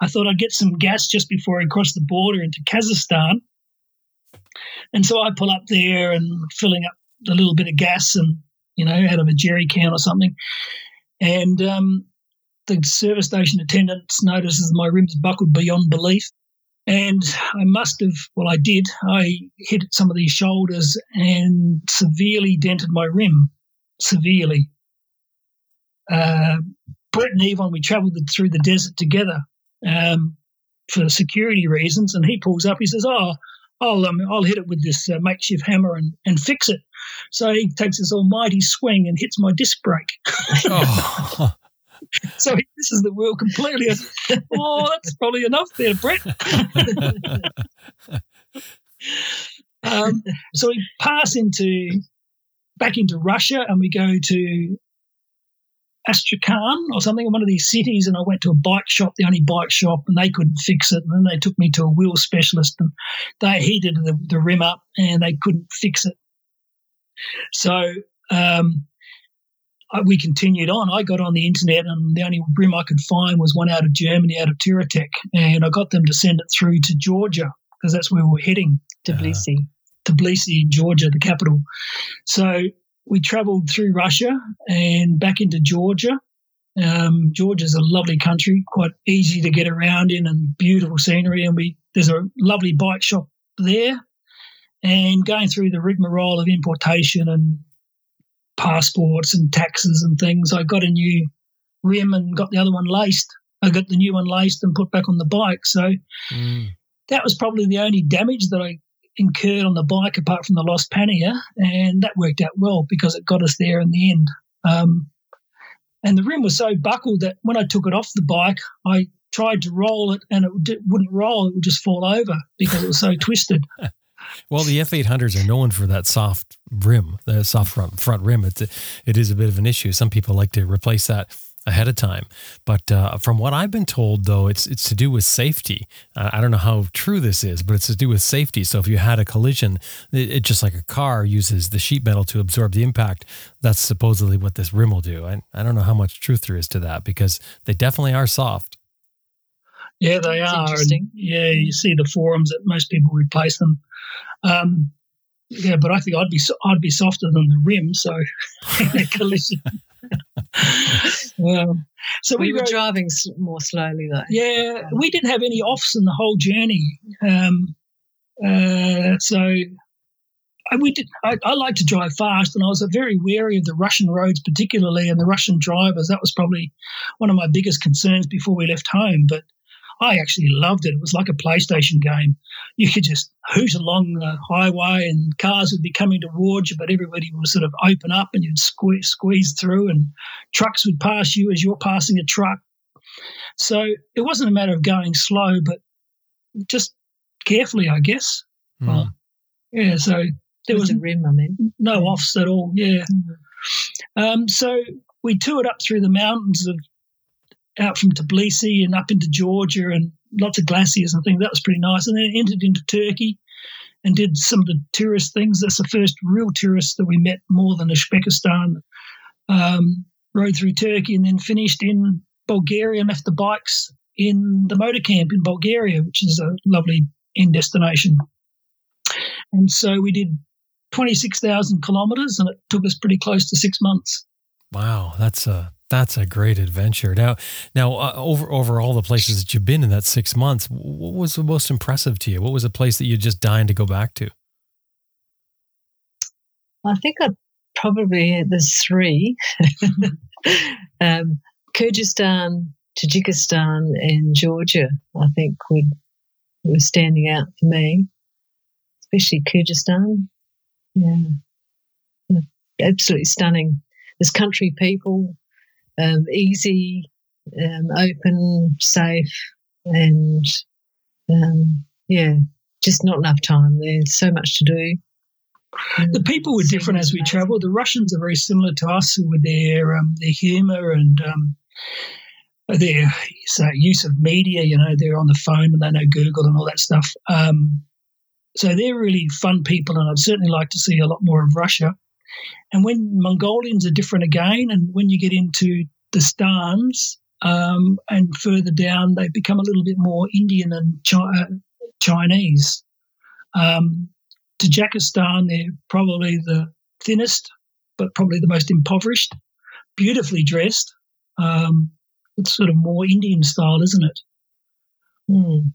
I thought I'd get some gas just before I crossed the border into Kazakhstan. And so I pull up there and filling up a little bit of gas and you know out of a jerry can or something, and um, the service station attendant notices my rims buckled beyond belief. And I must have, well, I did. I hit some of these shoulders and severely dented my rim. Severely. Uh, Brett and Yvonne, we travelled through the desert together um, for security reasons. And he pulls up, he says, Oh, I'll, um, I'll hit it with this uh, makeshift hammer and, and fix it. So he takes this almighty swing and hits my disc brake. *laughs* Oh, *laughs* So he misses the wheel completely. Said, *laughs* oh, that's probably enough there, Brett. um, so we pass into back into Russia and we go to Astrakhan or something, in one of these cities. And I went to a bike shop, the only bike shop, and they couldn't fix it. And then they took me to a wheel specialist and they heated the, the rim up and they couldn't fix it. So um, I, we continued on. I got on the internet, and the only rim I could find was one out of Germany, out of Touratech, and I got them to send it through to Georgia because that's where we were heading, Tbilisi. Tbilisi, Georgia, the capital. So we travelled through Russia and back into Georgia. Um, Georgia's a lovely country, quite easy to get around in, and beautiful scenery. And we there's a lovely bike shop there, and going through the rigmarole of importation and passports and taxes and things, I got a new rim and got the other one laced. I got the new one laced and put back on the bike. So Mm. that was probably the only damage that I incurred on the bike apart from the lost pannier, and that worked out well because it got us there in the end. Um, and the rim was so buckled that when I took it off the bike, I tried to roll it and it wouldn't roll; it would just fall over because it was so twisted. *laughs* Well, the F eight hundreds are known for that soft rim, the soft front front rim. It's it is a bit of an issue. Some people like to replace that ahead of time. But uh, from what I've been told, though, it's it's to do with safety. Uh, I don't know how true this is, but it's to do with safety. So if you had a collision, it, it, just like a car uses the sheet metal to absorb the impact. That's supposedly what this rim will do. I, I don't know how much truth there is to that because they definitely are soft. Yeah, they That's are. And, yeah, you see the forums that most people replace them. Um, yeah, but I think I'd be I'd be softer than the rim, so *laughs* in a collision. *laughs* um, so We we, were rode- driving more slowly though. yeah, we didn't have any offs in the whole journey. Um, uh, so I, we did. I, I like to drive fast, and I was very wary of the Russian roads, particularly, and the Russian drivers. That was probably one of my biggest concerns before we left home. But I actually loved it. It was like a PlayStation game. You could just hoot along the highway, and cars would be coming towards you, but everybody would sort of open up, and you'd squeeze, squeeze through, and trucks would pass you as you're passing a truck. So it wasn't a matter of going slow, but just carefully, I guess. Hmm. Well, yeah, so there With was the rim, I mean. no offs at all. Yeah. Um, so we toured up through the mountains of out from Tbilisi and up into Georgia and lots of glaciers and things. That was pretty nice. And then entered into Turkey and did some of the tourist things. That's the first real tourist that we met more than Uzbekistan. Um, rode through Turkey and then finished in Bulgaria and left the bikes in the motor camp in Bulgaria, which is a lovely end destination. And so we did 26,000 kilometers and it took us pretty close to six months. Wow, that's a that's a great adventure. Now, now uh, over over all the places that you've been in that six months, what was the most impressive to you? What was a place that you're just dying to go back to? I think I'd probably there's three. *laughs* um, Kyrgyzstan, Tajikistan, and Georgia. I think would were standing out for me, especially Kyrgyzstan. Yeah, absolutely stunning. There's country people, um, easy, um, open, safe, and um, yeah, just not enough time. There's so much to do. The people were different as we travelled. The Russians are very similar to us with their um, their humour and um, their so, use of media. You know, they're on the phone and they know Google and all that stuff. Um, so they're really fun people, and I'd certainly like to see a lot more of Russia. And when Mongolians are different again, and when you get into the Stans um, and further down, they become a little bit more Indian and Chi- uh, Chinese. Um, Tajikistan, they're probably the thinnest, but probably the most impoverished. Beautifully dressed. Um, it's sort of more Indian style, isn't it? Hmm.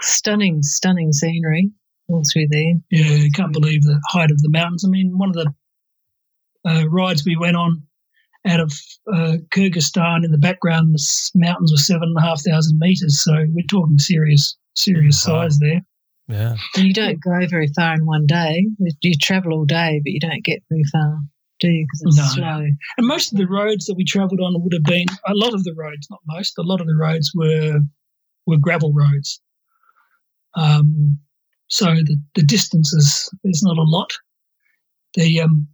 Stunning, stunning scenery all through there. Yeah, you can't believe the height of the mountains. I mean, one of the uh, rides we went on out of uh, Kyrgyzstan in the background, the mountains were seven and a half thousand meters. So we're talking serious, serious Wow. size there. Yeah. And you don't go very far in one day. You travel all day, but you don't get very far, do you? Because it's No. slow. And most of the roads that we travelled on would have been a lot of the roads, not most, a lot of the roads were were gravel roads. Um, so the, the distance is, is not a lot. The um,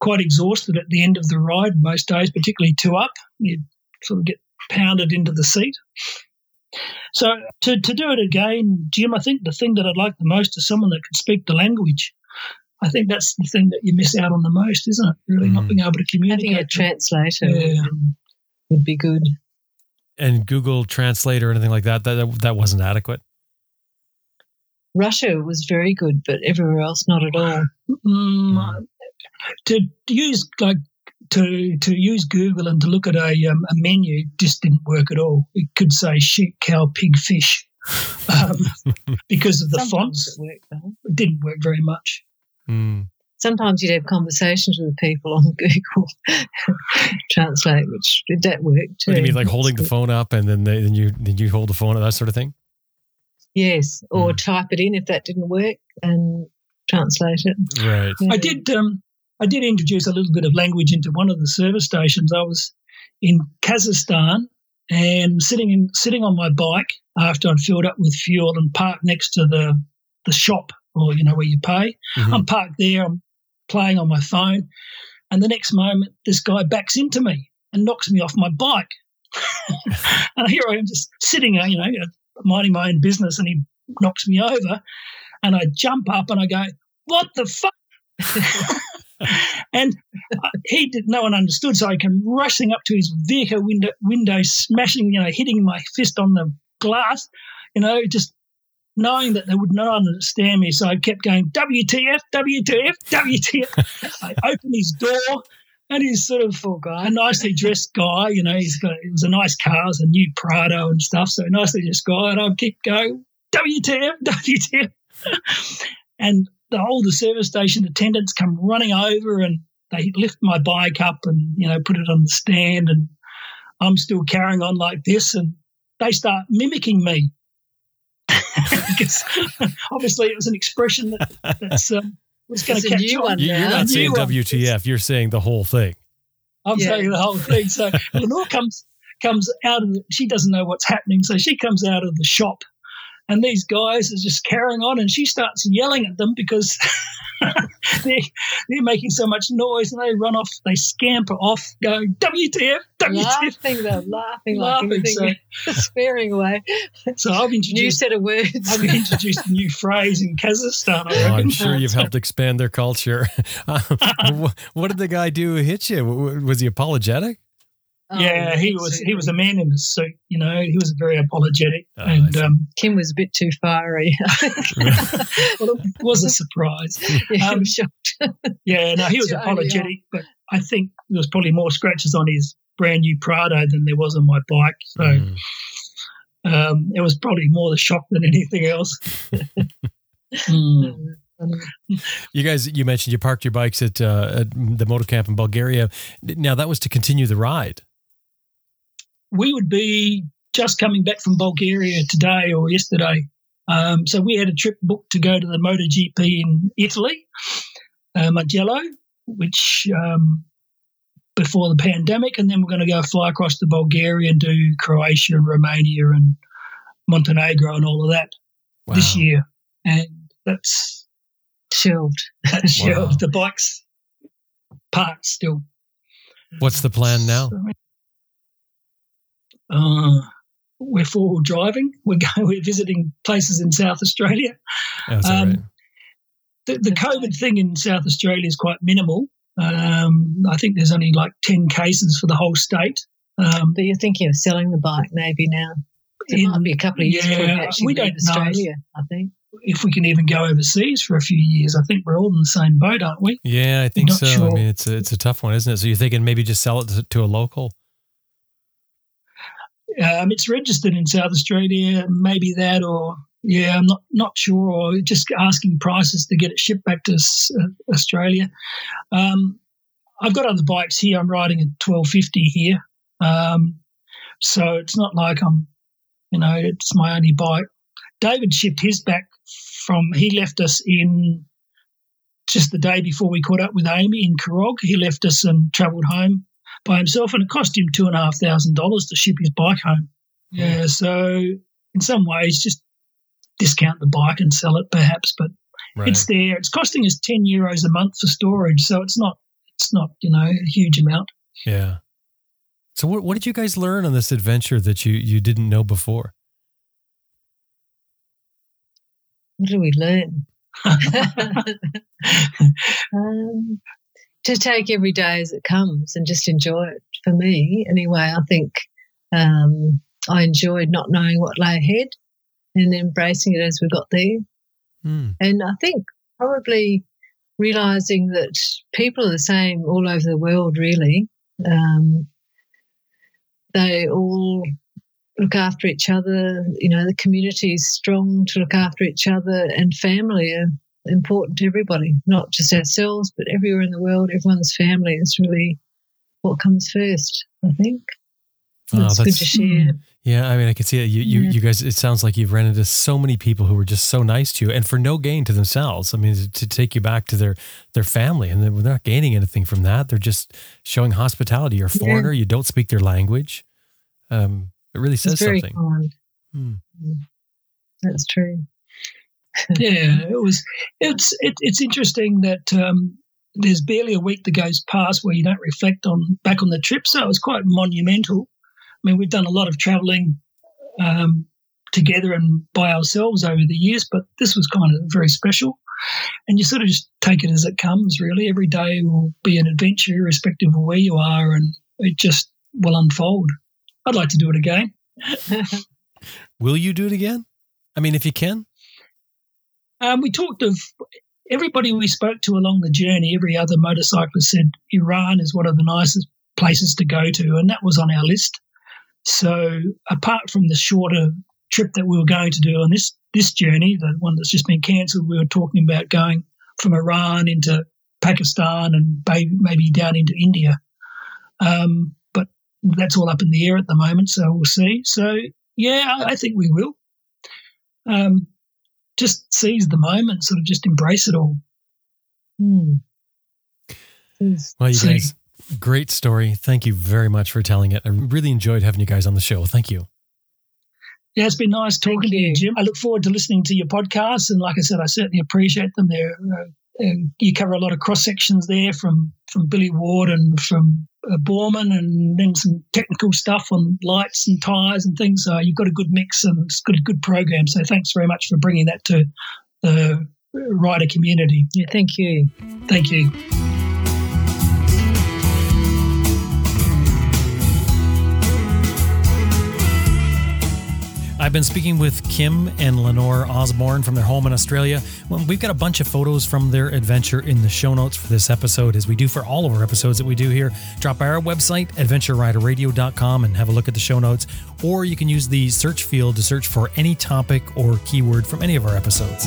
quite exhausted at the end of the ride most days, particularly two up. You sort of get pounded into the seat. So to, to do it again, Jim, I think the thing that I'd like the most is someone that can speak the language. I think that's the thing that you miss out on the most, isn't it? Really not Mm. being able to communicate. Having a translator Yeah. would, would be good. And Google Translate or anything like that, that that, that wasn't adequate. Russia was very good, but everywhere else not at all. Mm, to use like to to use Google and to look at a um, a menu just didn't work at all. It could say sheep, cow, pig, fish, *laughs* um, because of the Sometimes fonts. it worked though. It didn't work very much. Hmm. Sometimes you'd have conversations with people on *laughs* Google Translate, which did that worked too. What do you mean, like holding the phone up and then they, then you then you hold the phone, and that sort of thing? Good. Yes, or Mm. type it in if that didn't work and translate it. Right. Yeah. I did um, I did introduce a little bit of language into one of the service stations. I was in Kazakhstan and sitting in sitting on my bike after I'd filled up with fuel and parked next to the the shop or you know where you pay. Mhm. I'm parked there. I'm playing on my phone, and the next moment, this guy backs into me and knocks me off my bike. *laughs* and here I am, just sitting, uh, you know, minding my own business, and he knocks me over, and I jump up and I go, "What the fuck!" *laughs* and uh, he did. No one understood, so I came rushing up to his vehicle window, window, smashing, you know, hitting my fist on the glass, you know, just knowing that they would not understand me. So I kept going, WTF, WTF, WTF. *laughs* I opened his door and he's sort of Poor guy. a nicely dressed guy, you know, he's got, it was a nice car, it was a new Prado and stuff. So nicely dressed guy. And I keep going, WTF, WTF. *laughs* and the the service station attendants come running over and they lift my bike up and, you know, put it on the stand and I'm still carrying on like this and they start mimicking me. *laughs* because *laughs* obviously it was an expression that that's, um, was going to catch new on. one You- You're now. not saying You are- WTF. You're saying the whole thing. I'm Yeah. saying the whole thing. So *laughs* Lenore comes comes out of the, she doesn't know what's happening, so she comes out of the shop, and these guys are just carrying on, and she starts yelling at them because *laughs* they're they're making so much noise, and they run off, they scamper off, going WTF, WTF. laughing though, laughing like Laughing, anything, *laughs* swearing away. So I've introduced New set of words. I've introduced a new phrase in Kazakhstan. I Oh, I'm reckon. sure you've helped expand their culture. *laughs* Um, what did the guy do who hit you? W- w- Was he apologetic? Oh, Yeah, he was so he was a man in a suit. You know, he was very apologetic, Oh, and um, Kym was a bit too fiery. *laughs* well, it was a surprise. *laughs* yeah, Um, shocked. *laughs* Yeah, no, he was Too early on. apologetic, but I think there was probably more scratches on his brand new Prado than there was on my bike. So Mm. um, it was probably more the shock than anything else. Mm. Um, You guys, you mentioned you parked your bikes at, uh, at the motor camp in Bulgaria. Now that was to continue the ride. We would be just coming back from Bulgaria today or yesterday. Um, so we had a trip booked to go to the MotoGP in Italy, uh, Mugello, which um, before the pandemic, and then we're going to go fly across to Bulgaria and do Croatia and Romania and Montenegro and all of that this year. And that's shelved. that's Wow. the bikes parked still. What's the plan now? Uh, we're four wheel driving. *laughs* We're going. We're visiting places in South Australia. Oh, Um, right? The, the COVID thing in South Australia is quite minimal. Um, I think there's only like ten cases for the whole state. Um, But you're thinking of selling the bike maybe now. It might be a couple of years before you yeah, actually we leave don't know. Australia, I think. if we can even go overseas for a few years, I think we're all in the same boat, aren't we? Yeah, I think not so. I mean, it's a, it's a tough one, isn't it? So you're thinking maybe just sell it to, to a local? Um, it's registered in South Australia, maybe that, or yeah, I'm not not sure, or just asking prices to get it shipped back to uh, Australia. Um, I've got other bikes here. I'm riding a 1250 here, um, so it's not like I'm, you know, it's my only bike. David shipped his back from. He left us in just the day before we caught up with Amy in Khorog. He left us and travelled home by himself, and it cost him two and a half thousand dollars to ship his bike home. Yeah, so in some ways, just discount the bike and sell it, perhaps. But Right. it's there. It's costing us ten euros a month for storage, so it's not. It's not, you know, a huge amount. yeah. So what, what did you guys learn on this adventure that you, you didn't know before? What did we learn? *laughs* *laughs* um, to take every day as it comes and just enjoy it. For me, anyway, I think um, I enjoyed not knowing what lay ahead and embracing it as we got there. Hmm. And I think probably realizing that people are the same all over the world, really. Um, they all look after each other. You know, the community is strong to look after each other, and family are important to everybody, not just ourselves, but everywhere in the world. Everyone's family is really what comes first, I think. Oh, good that's- to share. Yeah, I mean, I can see it. You, you, Yeah. you guys. It sounds like you've ran into so many people who were just so nice to you, and for no gain to themselves. I mean, to take you back to their their family, and they're not gaining anything from that. They're just showing hospitality. You're a Yeah. foreigner. You don't speak their language. Um, it really says something. Hmm. That's true. *laughs* yeah, it was. It's it, it's interesting that um, there's barely a week that goes past where you don't reflect on back on the trip. So it was quite monumental. I mean, we've done a lot of travelling um, together and by ourselves over the years, but this was kind of very special. And you sort of just take it as it comes. Really, every day will be an adventure, irrespective of where you are, and it just will unfold. I'd like to do it again. *laughs* Will you do it again? I mean, if you can. Um, we talked of everybody we spoke to along the journey. Every other motorcyclist said Iran is one of the nicest places to go to, and that was on our list. So, apart from the shorter trip that we were going to do on this this journey, the one that's just been cancelled, we were talking about going from Iran into Pakistan and maybe down into India. Um, but that's all up in the air at the moment, so we'll see. So, yeah, I think we will. Um, just seize the moment, sort of just embrace it all. Hmm. Well, you guys, great story. Thank you very much for telling it. I really enjoyed having you guys on the show. Thank you. Yeah, it's been nice talking to you, Jim. I look forward to listening to your podcasts, and like I said, I certainly appreciate them. They're uh, you cover a lot of cross sections there from from Billy Ward and from uh, Boorman, and then some technical stuff on lights and tires and things. So you've got a good mix and it's got a good program. So thanks very much for bringing that to the rider community. Yeah, thank you. Thank you. I've been speaking with Kym and Lenore Osborne from their home in Australia. We've got a bunch of photos from their adventure in the show notes for this episode, as we do for all of our episodes that we do here. Drop by our website, adventureriderradio.com, and have a look at the show notes. Or you can use the search field to search for any topic or keyword from any of our episodes.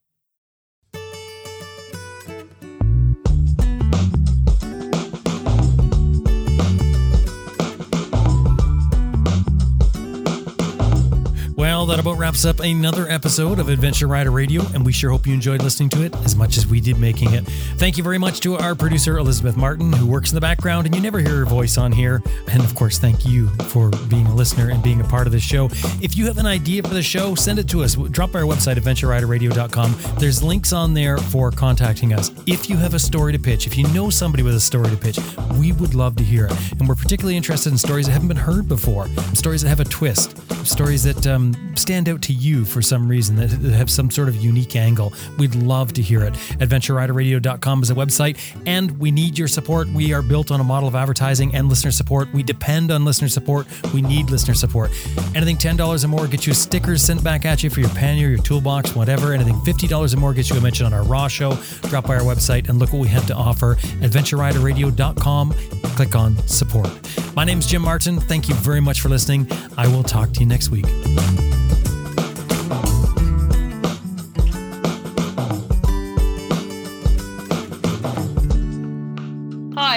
That about wraps up another episode of Adventure Rider Radio, and we sure hope you enjoyed listening to it as much as we did making it. Thank you very much to our producer, Elizabeth Martin, who works in the background, and you never hear her voice on here. And of course, thank you for being a listener and being a part of this show. If you have an idea for the show, send it to us. Drop by our website, adventureriderradio.com. There's links on there for contacting us. If you have a story to pitch, if you know somebody with a story to pitch, we would love to hear it. And we're particularly interested in stories that haven't been heard before, stories that have a twist, stories that um, stand out to you for some reason, that have some sort of unique angle. We'd love to hear it. AdventureRiderRadio.com is a website, and we need your support. We are built on a model of advertising and listener support. We depend on listener support. We need listener support. Anything $10 or more gets you stickers sent back at you for your pannier, your toolbox, whatever. Anything $50 or more gets you a mention on our Raw show. Drop by our website and look what we have to offer. AdventureRiderRadio.com. Click on support. My name is Jim Martin. Thank you very much for listening. I will talk to you next week.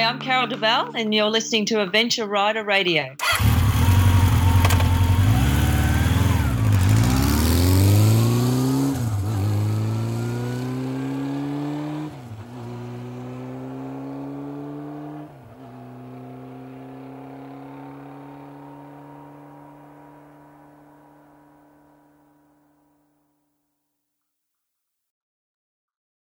I'm Carol Duval, and you're listening to Adventure Rider Radio.